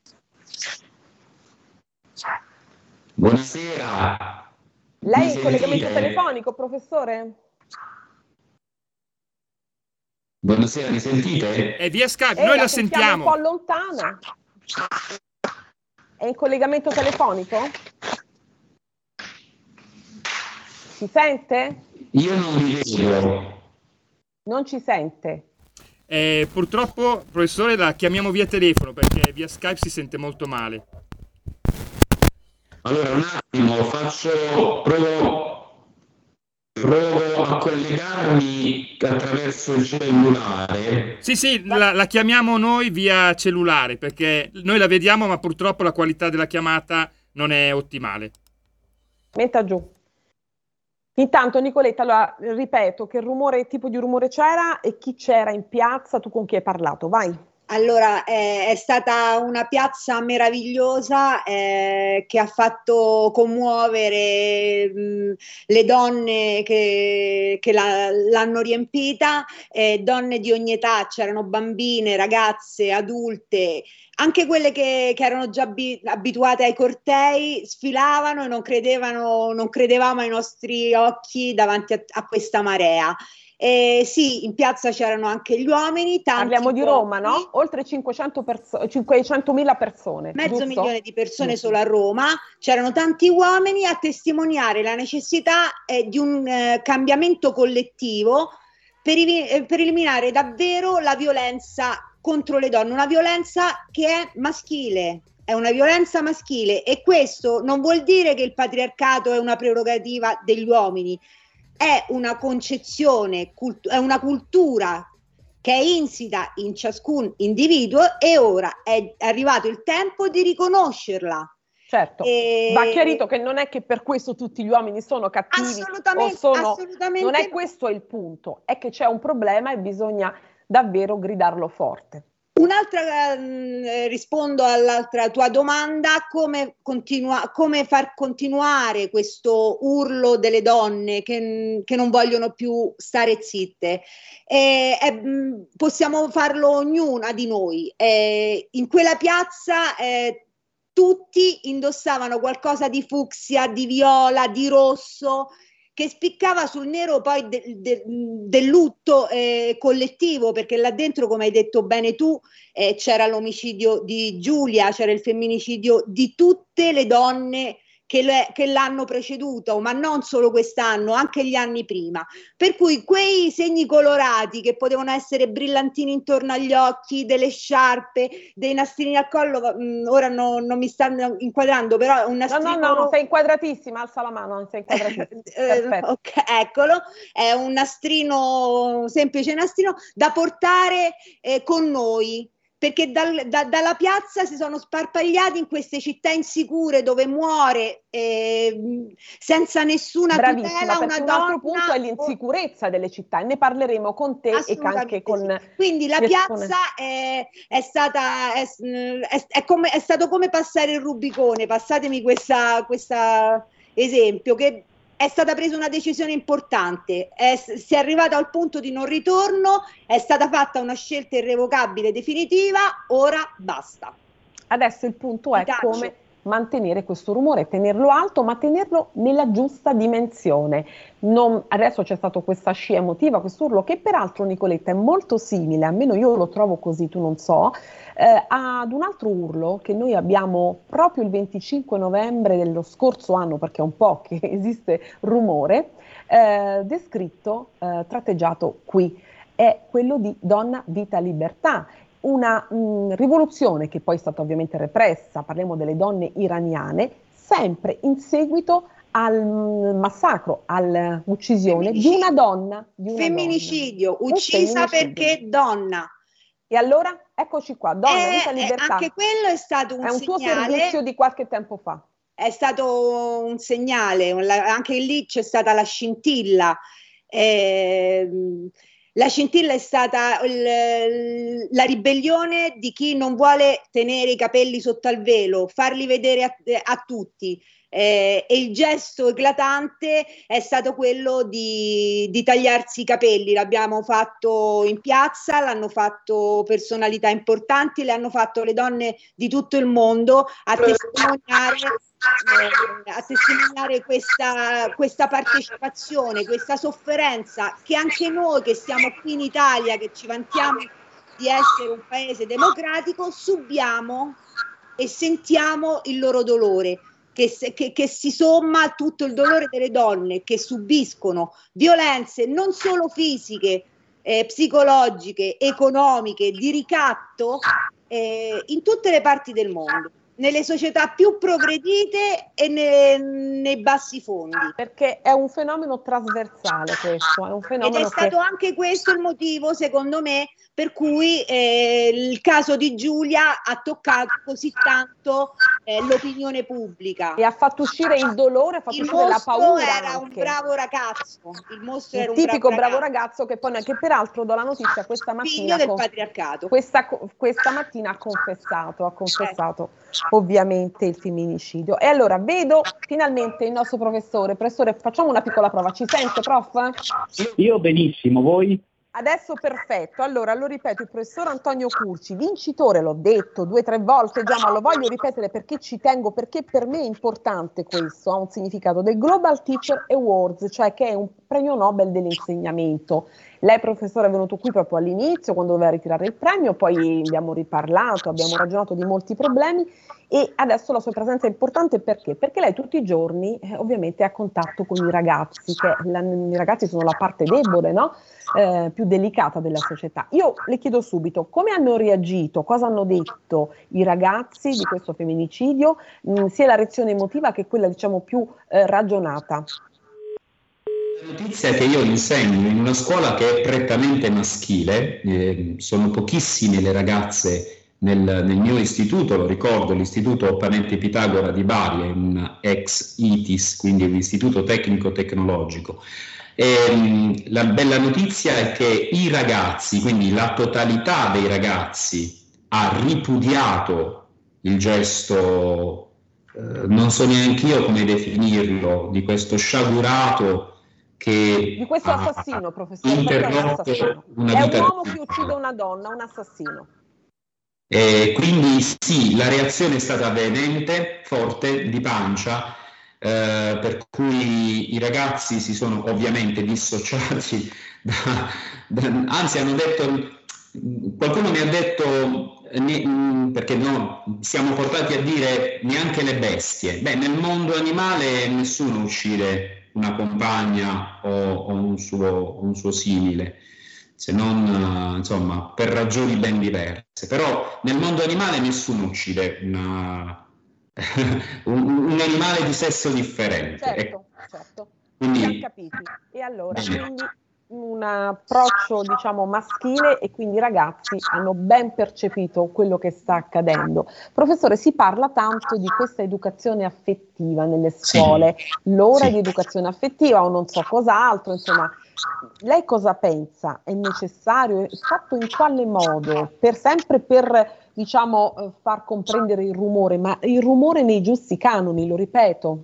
Speaker 12: Buonasera.
Speaker 3: Lei
Speaker 12: Mi
Speaker 3: in collegamento telefonico, professore?
Speaker 12: Buonasera, mi sentite?
Speaker 2: È via Skype,
Speaker 3: Eh,
Speaker 2: noi la
Speaker 3: sentiamo
Speaker 2: sentiamo.
Speaker 3: un po' lontana. È in collegamento telefonico? Si sente?
Speaker 12: Io non vi vedo.
Speaker 3: Non ci sente.
Speaker 2: Eh, purtroppo, professore, la chiamiamo via telefono perché via Skype si sente molto male.
Speaker 12: Allora, un attimo, faccio, provo, provo a collegarmi attraverso il cellulare.
Speaker 2: Sì, sì, la, la chiamiamo noi via cellulare perché noi la vediamo, ma purtroppo la qualità della chiamata non è ottimale.
Speaker 3: Metta giù. Intanto, Nicoletta, allora, ripeto, che rumore, tipo di rumore c'era e chi c'era in piazza, tu con chi hai parlato? Vai.
Speaker 10: Allora, eh, è stata una piazza meravigliosa eh, che ha fatto commuovere mh, le donne che, che la- l'hanno riempita, eh, donne di ogni età, c'erano bambine, ragazze, adulte, anche quelle che, che erano già abi- abituate ai cortei, sfilavano e non credevano, non credevamo ai nostri occhi davanti a, a questa marea. Eh, sì, in piazza c'erano anche gli uomini,
Speaker 3: Parliamo di Roma, no? Oltre 500 perso- 500.000 persone.
Speaker 10: Mezzo
Speaker 3: giusto?
Speaker 10: milione di persone
Speaker 3: Giusto.
Speaker 10: solo a Roma, c'erano tanti uomini a testimoniare la necessità eh, di un eh, cambiamento collettivo per, evi- eh, per eliminare davvero la violenza contro le donne, una violenza che è maschile. È una violenza maschile e questo non vuol dire che il patriarcato è una prerogativa degli uomini, è una concezione, cult- è una cultura che è insita in ciascun individuo e ora è arrivato il tempo di riconoscerla.
Speaker 3: Certo,
Speaker 10: E-
Speaker 3: va chiarito che non è che per questo tutti gli uomini sono cattivi
Speaker 10: Assolutamente,
Speaker 3: sono...
Speaker 10: assolutamente
Speaker 3: Non è questo il punto, è che c'è un problema e bisogna davvero gridarlo forte.
Speaker 10: Un'altra, ehm, eh, rispondo all'altra tua domanda, come, continua- come far continuare questo urlo delle donne che, che non vogliono più stare zitte? Eh, eh, mh, possiamo farlo ognuna di noi. Eh, in quella piazza eh, tutti indossavano qualcosa di fucsia, di viola, di rosso, che spiccava sul nero poi de- de- del lutto eh, collettivo, perché là dentro, come hai detto bene tu, eh, c'era l'omicidio di Giulia, c'era il femminicidio di tutte le donne che, le- che l'hanno preceduto, ma non solo quest'anno, anche gli anni prima. Per cui quei segni colorati che potevano essere brillantini intorno agli occhi, delle sciarpe, dei nastrini al collo, mh, ora no- non mi stanno inquadrando, però un
Speaker 3: No,
Speaker 10: nastrino
Speaker 3: no, no,
Speaker 10: ro-
Speaker 3: sei inquadratissima, alza la mano, non sei inquadratissima.
Speaker 10: eh,
Speaker 3: Perfetto.
Speaker 10: ok, eccolo, è un nastrino, semplice nastrino da portare eh, con noi. Perché dal- da- dalla piazza si sono sparpagliati in queste città insicure dove muore eh, senza nessuna
Speaker 3: Bravissima,
Speaker 10: tutela una
Speaker 3: un
Speaker 10: donna.
Speaker 3: altro punto è l'insicurezza delle città ne parleremo con te e anche con
Speaker 10: sì. Quindi la piazza è, è stata è, è- è come- è stato come passare il Rubicone, passatemi questa, questa esempio, che è stata presa una decisione importante, è, si è arrivato al punto di non ritorno, è stata fatta una scelta irrevocabile definitiva, ora basta.
Speaker 3: Adesso il punto è come mantenere questo rumore, tenerlo alto, ma tenerlo nella giusta dimensione. Non, adesso c'è stata questa scia emotiva, questo urlo, che peraltro Nicoletta è molto simile, almeno io lo trovo così, tu non so, eh, ad un altro urlo che noi abbiamo proprio il 25 novembre dello scorso anno, perché è un po' che esiste rumore, eh, descritto, eh, tratteggiato qui. È quello di Donna, Vita, Libertà una mh, rivoluzione che poi è stata ovviamente repressa, parliamo delle donne iraniane, sempre in seguito al massacro, all'uccisione di una donna. Di una
Speaker 10: femminicidio, donna. uccisa perché donna.
Speaker 3: E allora eccoci qua, donna,
Speaker 10: eh,
Speaker 3: vita, libertà.
Speaker 10: Anche quello è stato un
Speaker 3: è un
Speaker 10: segnale.
Speaker 3: tuo servizio di qualche tempo fa.
Speaker 10: È stato un segnale, anche lì c'è stata la scintilla. Eh, la scintilla è stata il, la ribellione di chi non vuole tenere i capelli sotto al velo, farli vedere a, a tutti. Eh, e il gesto eclatante è stato quello di, di, tagliarsi i capelli. L'abbiamo fatto in piazza, l'hanno fatto personalità importanti, le hanno fatto le donne di tutto il mondo a testimoniare eh, a testimoniare questa, questa, partecipazione, questa sofferenza che anche noi che siamo qui in Italia, che ci vantiamo di essere un paese democratico, subiamo e sentiamo il loro dolore. Che, che, che, si somma a tutto il dolore delle donne che subiscono violenze non solo fisiche, eh, psicologiche, economiche, di ricatto eh, in tutte le parti del mondo nelle società più progredite e ne, nei bassi fondi.
Speaker 3: Perché è un fenomeno trasversale questo, è un fenomeno
Speaker 10: Ed è stato
Speaker 3: che...
Speaker 10: anche questo il motivo, secondo me, per cui eh, il caso di Giulia ha toccato così tanto eh, l'opinione pubblica.
Speaker 3: E ha fatto uscire il dolore, ha fatto
Speaker 10: il
Speaker 3: uscire la paura.
Speaker 10: era
Speaker 3: anche.
Speaker 10: un bravo ragazzo, il mostro
Speaker 3: il
Speaker 10: era un
Speaker 3: tipico
Speaker 10: bravo,
Speaker 3: bravo ragazzo, che, poi, che peraltro do la notizia questa mattina.
Speaker 10: Figlio del patriarcato.
Speaker 3: Questa, questa mattina ha confessato, ha confessato ovviamente il femminicidio. E allora vedo finalmente il nostro professore. Professore, facciamo una piccola prova. Ci sente, prof?
Speaker 13: Io benissimo, voi?
Speaker 3: Adesso perfetto, allora lo ripeto, il professor Antonio Curci, vincitore, l'ho detto due o tre volte già, ma lo voglio ripetere perché ci tengo, perché per me è importante questo, ha un significato del Global Teacher Awards, cioè che è un premio Nobel dell'insegnamento. Lei professore è venuto qui proprio all'inizio, quando doveva ritirare il premio, poi abbiamo riparlato, abbiamo ragionato di molti problemi e adesso la sua presenza è importante perché? Perché lei tutti i giorni eh, ovviamente è a contatto con i ragazzi, che la, i ragazzi sono la parte debole, no? eh, più delicata della società. Io le chiedo subito come hanno reagito, cosa hanno detto i ragazzi di questo femminicidio, mh, sia la reazione emotiva che quella diciamo più eh, ragionata.
Speaker 12: Notizia che io insegno in una scuola che è prettamente maschile, eh, sono pochissime le ragazze nel, nel, mio istituto, lo ricordo, l'istituto Panente Pitagora di Bari, è un ex ITIS, quindi un istituto tecnico-tecnologico. E, ehm, la bella notizia è che i ragazzi, quindi la totalità dei ragazzi, ha ripudiato il gesto, eh, non so neanche io come definirlo, di questo sciagurato che
Speaker 3: di questo assassino, professore, interrotto è un, è un uomo che uccide una donna, un assassino.
Speaker 12: E quindi sì, la reazione è stata veemente, forte, di pancia, eh, per cui i ragazzi si sono ovviamente dissociati, da, da, anzi hanno detto, qualcuno mi ha detto, ne, perché no, siamo portati a dire neanche le bestie, beh nel mondo animale nessuno uccide una compagna o, o un, suo, un suo simile se non insomma per ragioni ben diverse. Però nel mondo animale nessuno uccide una, un, un, animale di sesso differente.
Speaker 3: Certo,
Speaker 12: ecco.
Speaker 3: certo.
Speaker 12: Quindi,
Speaker 3: capiti. E allora, quindi un approccio diciamo maschile e quindi i ragazzi hanno ben percepito quello che sta accadendo. Professore, si parla tanto di questa educazione affettiva nelle scuole, sì. l'ora sì. di educazione affettiva o non so cos'altro, insomma, lei cosa pensa? È necessario? È fatto in quale modo? Per sempre per diciamo far comprendere il rumore, ma il rumore nei giusti canoni, lo ripeto.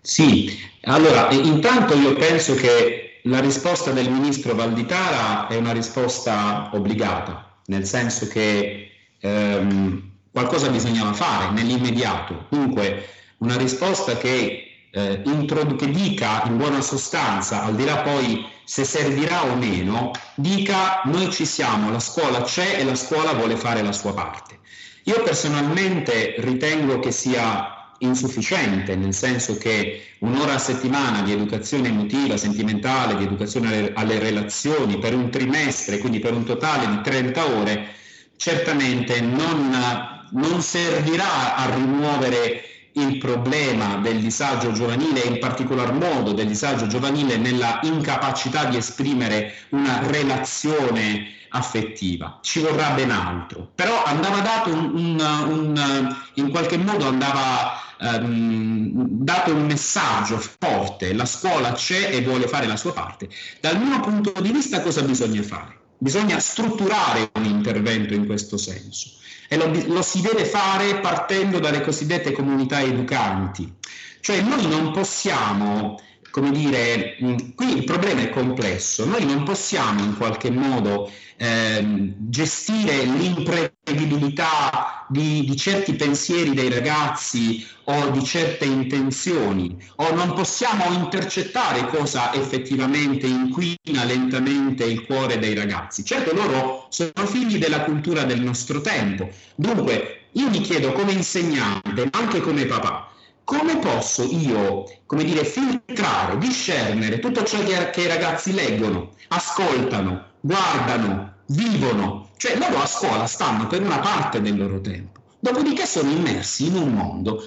Speaker 12: Sì, allora intanto io penso che la risposta del ministro Valditara è una risposta obbligata, nel senso che ehm, qualcosa bisognava fare nell'immediato. Dunque, una risposta che, eh, introdu- che dica in buona sostanza, al di là poi se servirà o meno, dica noi ci siamo, la scuola c'è e la scuola vuole fare la sua parte. Io personalmente ritengo che sia insufficiente, nel senso che un'ora a settimana di educazione emotiva, sentimentale, di educazione alle, alle relazioni per un trimestre, quindi per un totale di 30 ore, certamente non non servirà a rimuovere il problema del disagio giovanile e in particolar modo del disagio giovanile nella incapacità di esprimere una relazione affettiva. Ci vorrà ben altro. Però andava dato un, un, un in qualche modo andava um, dato un messaggio forte, la scuola c'è e vuole fare la sua parte. Dal mio punto di vista cosa bisogna fare? Bisogna strutturare un intervento in questo senso e lo, lo si deve fare partendo dalle cosiddette comunità educanti. Cioè noi non possiamo come dire, qui il problema è complesso, noi non possiamo in qualche modo eh, gestire l'imprevedibilità di, di, certi pensieri dei ragazzi o di certe intenzioni, o non possiamo intercettare cosa effettivamente inquina lentamente il cuore dei ragazzi. Certo loro sono figli della cultura del nostro tempo, dunque io mi chiedo come insegnante, ma anche come papà, come posso io, come dire, filtrare, discernere tutto ciò che, che, i ragazzi leggono, ascoltano, guardano, vivono? Cioè loro a scuola stanno per una parte del loro tempo, dopodiché sono immersi in un mondo,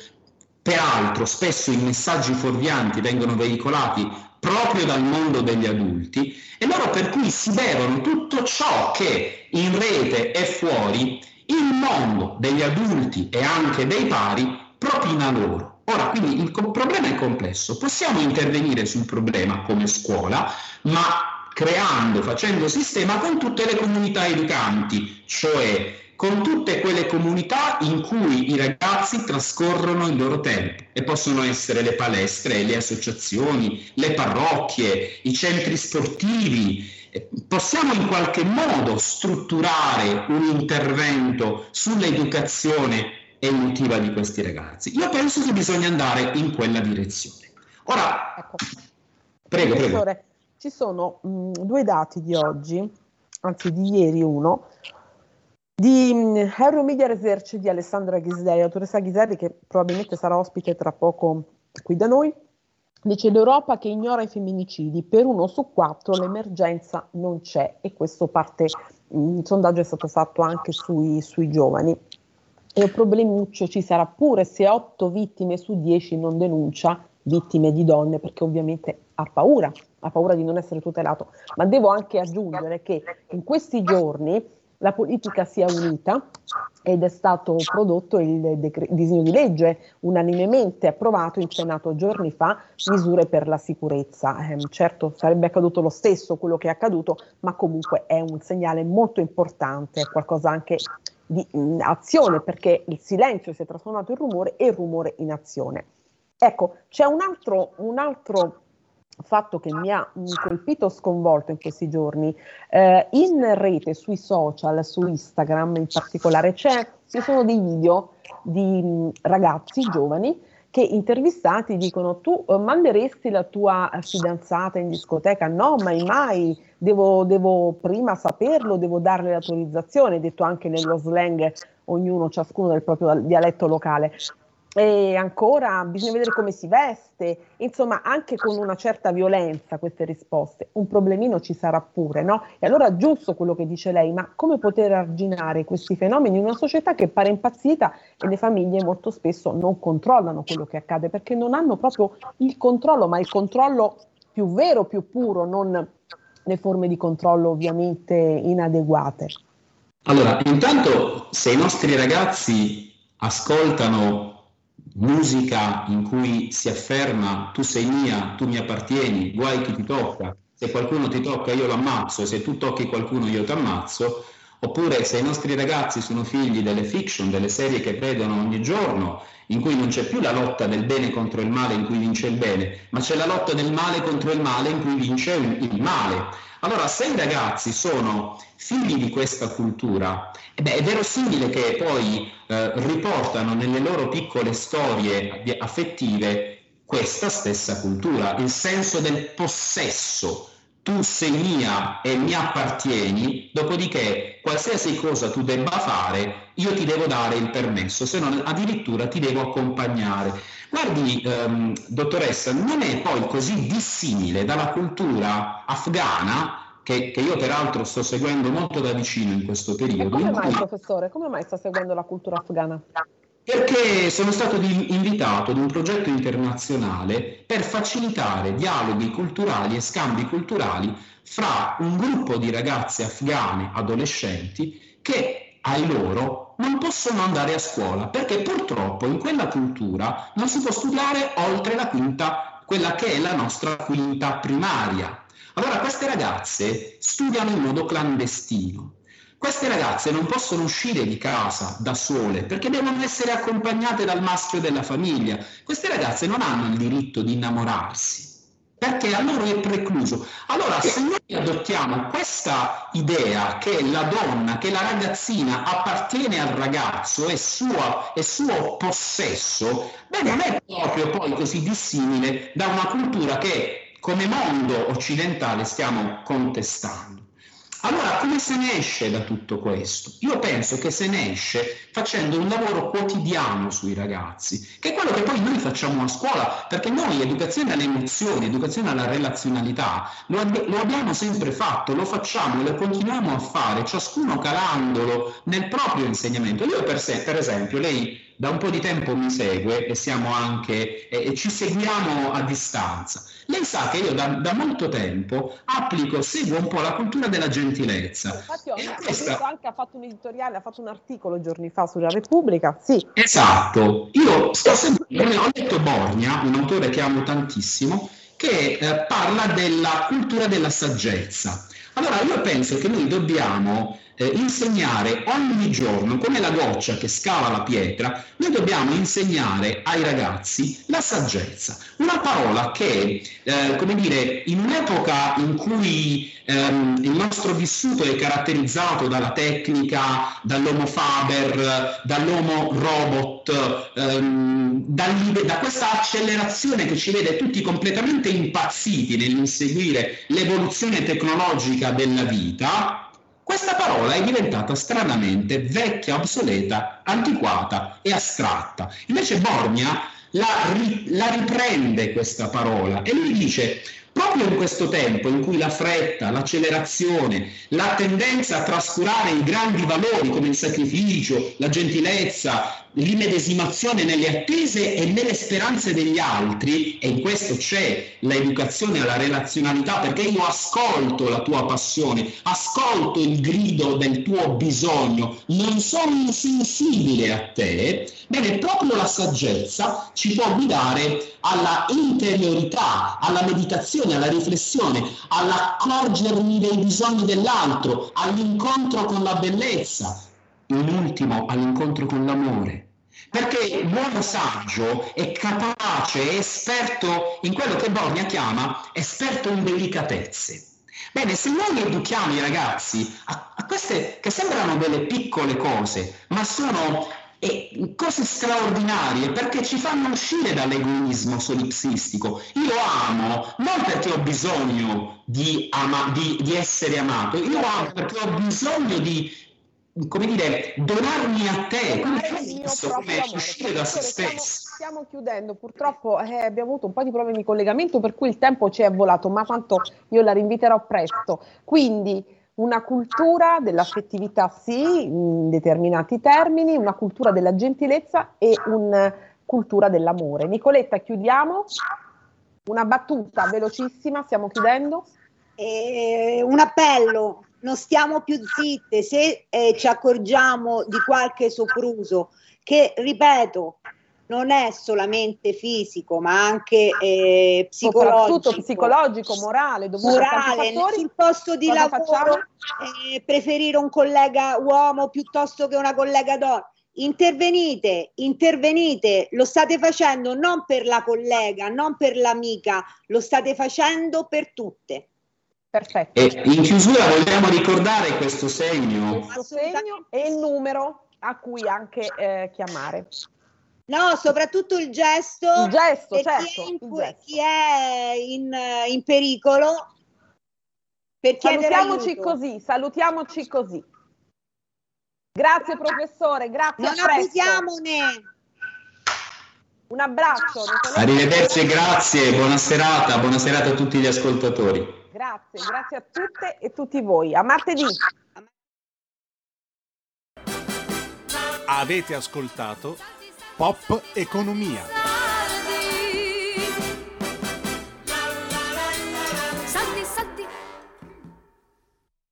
Speaker 12: peraltro spesso i messaggi fuorvianti vengono veicolati proprio dal mondo degli adulti e loro per cui si bevono tutto ciò che in rete e fuori il mondo degli adulti e anche dei pari propina loro. Ora, quindi il problema è complesso. Possiamo intervenire sul problema come scuola, ma creando, facendo sistema con tutte le comunità educanti, cioè con tutte quelle comunità in cui i ragazzi trascorrono il loro tempo e possono essere le palestre, le associazioni, le parrocchie, i centri sportivi. Possiamo in qualche modo strutturare un intervento sull'educazione emotiva di questi ragazzi. Io penso che bisogna andare in quella direzione. Ora, ecco. prego, prego.
Speaker 3: Ci sono mh, due dati di oggi, anzi di ieri uno, di mh, Euromedia Research di Alessandra Ghisleri, dottoressa Ghisleri che probabilmente sarà ospite tra poco qui da noi. Dice l'Europa che ignora i femminicidi, per uno su quattro l'emergenza non c'è e questo parte, il sondaggio è stato fatto anche sui, sui giovani. E un problemuccio ci sarà pure se 8 vittime su 10 non denuncia vittime di donne, perché ovviamente ha paura, ha paura di non essere tutelato. Ma devo anche aggiungere che in questi giorni la politica si è unita ed è stato prodotto il decre- disegno di legge unanimemente approvato in Senato giorni fa, misure per la sicurezza. Eh, certo sarebbe accaduto lo stesso quello che è accaduto, ma comunque è un segnale molto importante, è qualcosa anche di azione, perché il silenzio si è trasformato in rumore e il rumore in azione. Ecco, c'è un altro, un altro fatto che mi ha colpito sconvolto in questi giorni. Eh, in rete, sui social, su Instagram in particolare, ci sono dei video di ragazzi giovani che intervistati dicono tu eh, manderesti la tua fidanzata in discoteca? No, mai mai, devo, devo prima saperlo, devo darle l'autorizzazione, detto anche nello slang, ognuno, ciascuno del proprio dialetto locale. E ancora bisogna vedere come si veste, insomma anche con una certa violenza queste risposte, un problemino ci sarà pure, no? E allora giusto quello che dice lei, ma come poter arginare questi fenomeni in una società che pare impazzita e le famiglie molto spesso non controllano quello che accade perché non hanno proprio il controllo, ma il controllo più vero, più puro, non le forme di controllo ovviamente inadeguate.
Speaker 12: Allora, intanto se i nostri ragazzi ascoltano musica in cui si afferma tu sei mia, tu mi appartieni, guai chi ti tocca, se qualcuno ti tocca io l'ammazzo. E se tu tocchi qualcuno io ti ammazzo, Oppure se i nostri ragazzi sono figli delle fiction, delle serie che vedono ogni giorno, in cui non c'è più la lotta del bene contro il male in cui vince il bene, ma c'è la lotta del male contro il male in cui vince il male. Allora, se i ragazzi sono figli di questa cultura, eh beh, è verosimile che poi eh, riportano nelle loro piccole storie affettive questa stessa cultura, il senso del possesso, tu sei mia e mi appartieni, dopodiché qualsiasi cosa tu debba fare, io ti devo dare il permesso, se non addirittura ti devo accompagnare. Guardi, ehm, dottoressa, non è poi così dissimile dalla cultura afghana, che, che, io peraltro sto seguendo molto da vicino in questo periodo.
Speaker 3: E come mai, professore, come mai sta seguendo la cultura afghana?
Speaker 12: Perché sono stato invitato ad un progetto internazionale per facilitare dialoghi culturali e scambi culturali fra un gruppo di ragazze afghane adolescenti che ai loro non possono andare a scuola perché purtroppo in quella cultura non si può studiare oltre la quinta, quella che è la nostra quinta primaria. Allora queste ragazze studiano in modo clandestino queste ragazze non possono uscire di casa da sole perché devono essere accompagnate dal maschio della famiglia. Queste ragazze non hanno il diritto di innamorarsi perché a loro è precluso. Allora, se noi adottiamo questa idea che la donna, che la ragazzina appartiene al ragazzo, è, sua, è suo possesso, beh, non è proprio poi così dissimile da una cultura che come mondo occidentale stiamo contestando. Allora, come se ne esce da tutto questo? Io penso che se ne esce facendo un lavoro quotidiano sui ragazzi, che è quello che poi noi facciamo a scuola, perché noi educazione alle emozioni, educazione alla relazionalità, lo, ab- lo abbiamo sempre fatto, lo facciamo e lo continuiamo a fare, ciascuno calandolo nel proprio insegnamento. Io per, se- per esempio, lei da un po' di tempo mi segue e siamo anche e, e ci seguiamo a distanza. Lei sa che io da, da, molto tempo applico, seguo un po' la cultura della gentilezza.
Speaker 3: Infatti ho, questa... anche ha fatto un editoriale, ha fatto un articolo giorni fa sulla Repubblica, sì.
Speaker 12: Esatto, io sto seguendo, ho letto Borgna, un autore che amo tantissimo, che eh, parla della cultura della saggezza. Allora io penso che noi dobbiamo eh, insegnare ogni giorno, come la goccia che scava la pietra, noi dobbiamo insegnare ai ragazzi la saggezza, una parola che, eh, come dire, in un'epoca in cui ehm, il nostro vissuto è caratterizzato dalla tecnica, dall'homo faber, dall'homo robot, ehm, da questa accelerazione che ci vede tutti completamente impazziti nell'inseguire l'evoluzione tecnologica della vita, questa parola è diventata stranamente vecchia, obsoleta, antiquata e astratta. Invece Borgna la, la riprende questa parola e lui dice proprio in questo tempo in cui la fretta, l'accelerazione, la tendenza a trascurare i grandi valori come il sacrificio, la gentilezza, l'immedesimazione nelle attese e nelle speranze degli altri, e in questo c'è l'educazione alla relazionalità, perché io ascolto la tua passione, ascolto il grido del tuo bisogno, non sono insensibile a te, bene, proprio la saggezza ci può guidare alla interiorità, alla meditazione, alla riflessione, all'accorgermi dei bisogni dell'altro, all'incontro con la bellezza, in ultimo all'incontro con l'amore. Perché l'uomo saggio è capace, è esperto in quello che Borgna chiama esperto in delicatezze. Bene, se noi educhiamo i ragazzi a, a queste che sembrano delle piccole cose, ma sono e cose straordinarie perché ci fanno uscire dall'egoismo solipsistico. Io amo non perché ho bisogno di, ama- di, di essere amato, io amo perché ho bisogno di, come dire, donarmi a te, come questo, come uscire da se stesso.
Speaker 3: Stiamo chiudendo, purtroppo eh, abbiamo avuto un po' di problemi di collegamento per cui il tempo ci è volato, ma tanto io la rinviterò presto. Quindi una cultura dell'affettività sì, in determinati termini, una cultura della gentilezza e una cultura dell'amore. Nicoletta, chiudiamo. Una battuta velocissima, stiamo chiudendo.
Speaker 10: Eh, un appello, non stiamo più zitte, se eh, ci accorgiamo di qualche sopruso, che ripeto, non è solamente fisico, ma anche eh, psicologico.
Speaker 3: psicologico, morale,
Speaker 10: morale sul posto di lavoro, eh, preferire un collega uomo piuttosto che una collega donna. Intervenite, intervenite, lo state facendo non per la collega, non per l'amica, lo state facendo per tutte.
Speaker 3: Perfetto.
Speaker 12: E in chiusura vogliamo ricordare questo segno.
Speaker 3: Questo segno e il numero a cui anche eh, chiamare.
Speaker 10: No, soprattutto il gesto,
Speaker 3: il gesto, certo,
Speaker 10: chi è in,
Speaker 3: gesto.
Speaker 10: Chi è in, in pericolo. Per
Speaker 3: salutiamoci così, salutiamoci così. Grazie professore, grazie.
Speaker 10: Non abusiamone.
Speaker 3: Un abbraccio.
Speaker 12: Arrivederci, grazie, buona serata, buona serata a tutti gli ascoltatori.
Speaker 3: Grazie, grazie a tutte e tutti voi. A martedì.
Speaker 1: Avete ascoltato Pop Economia.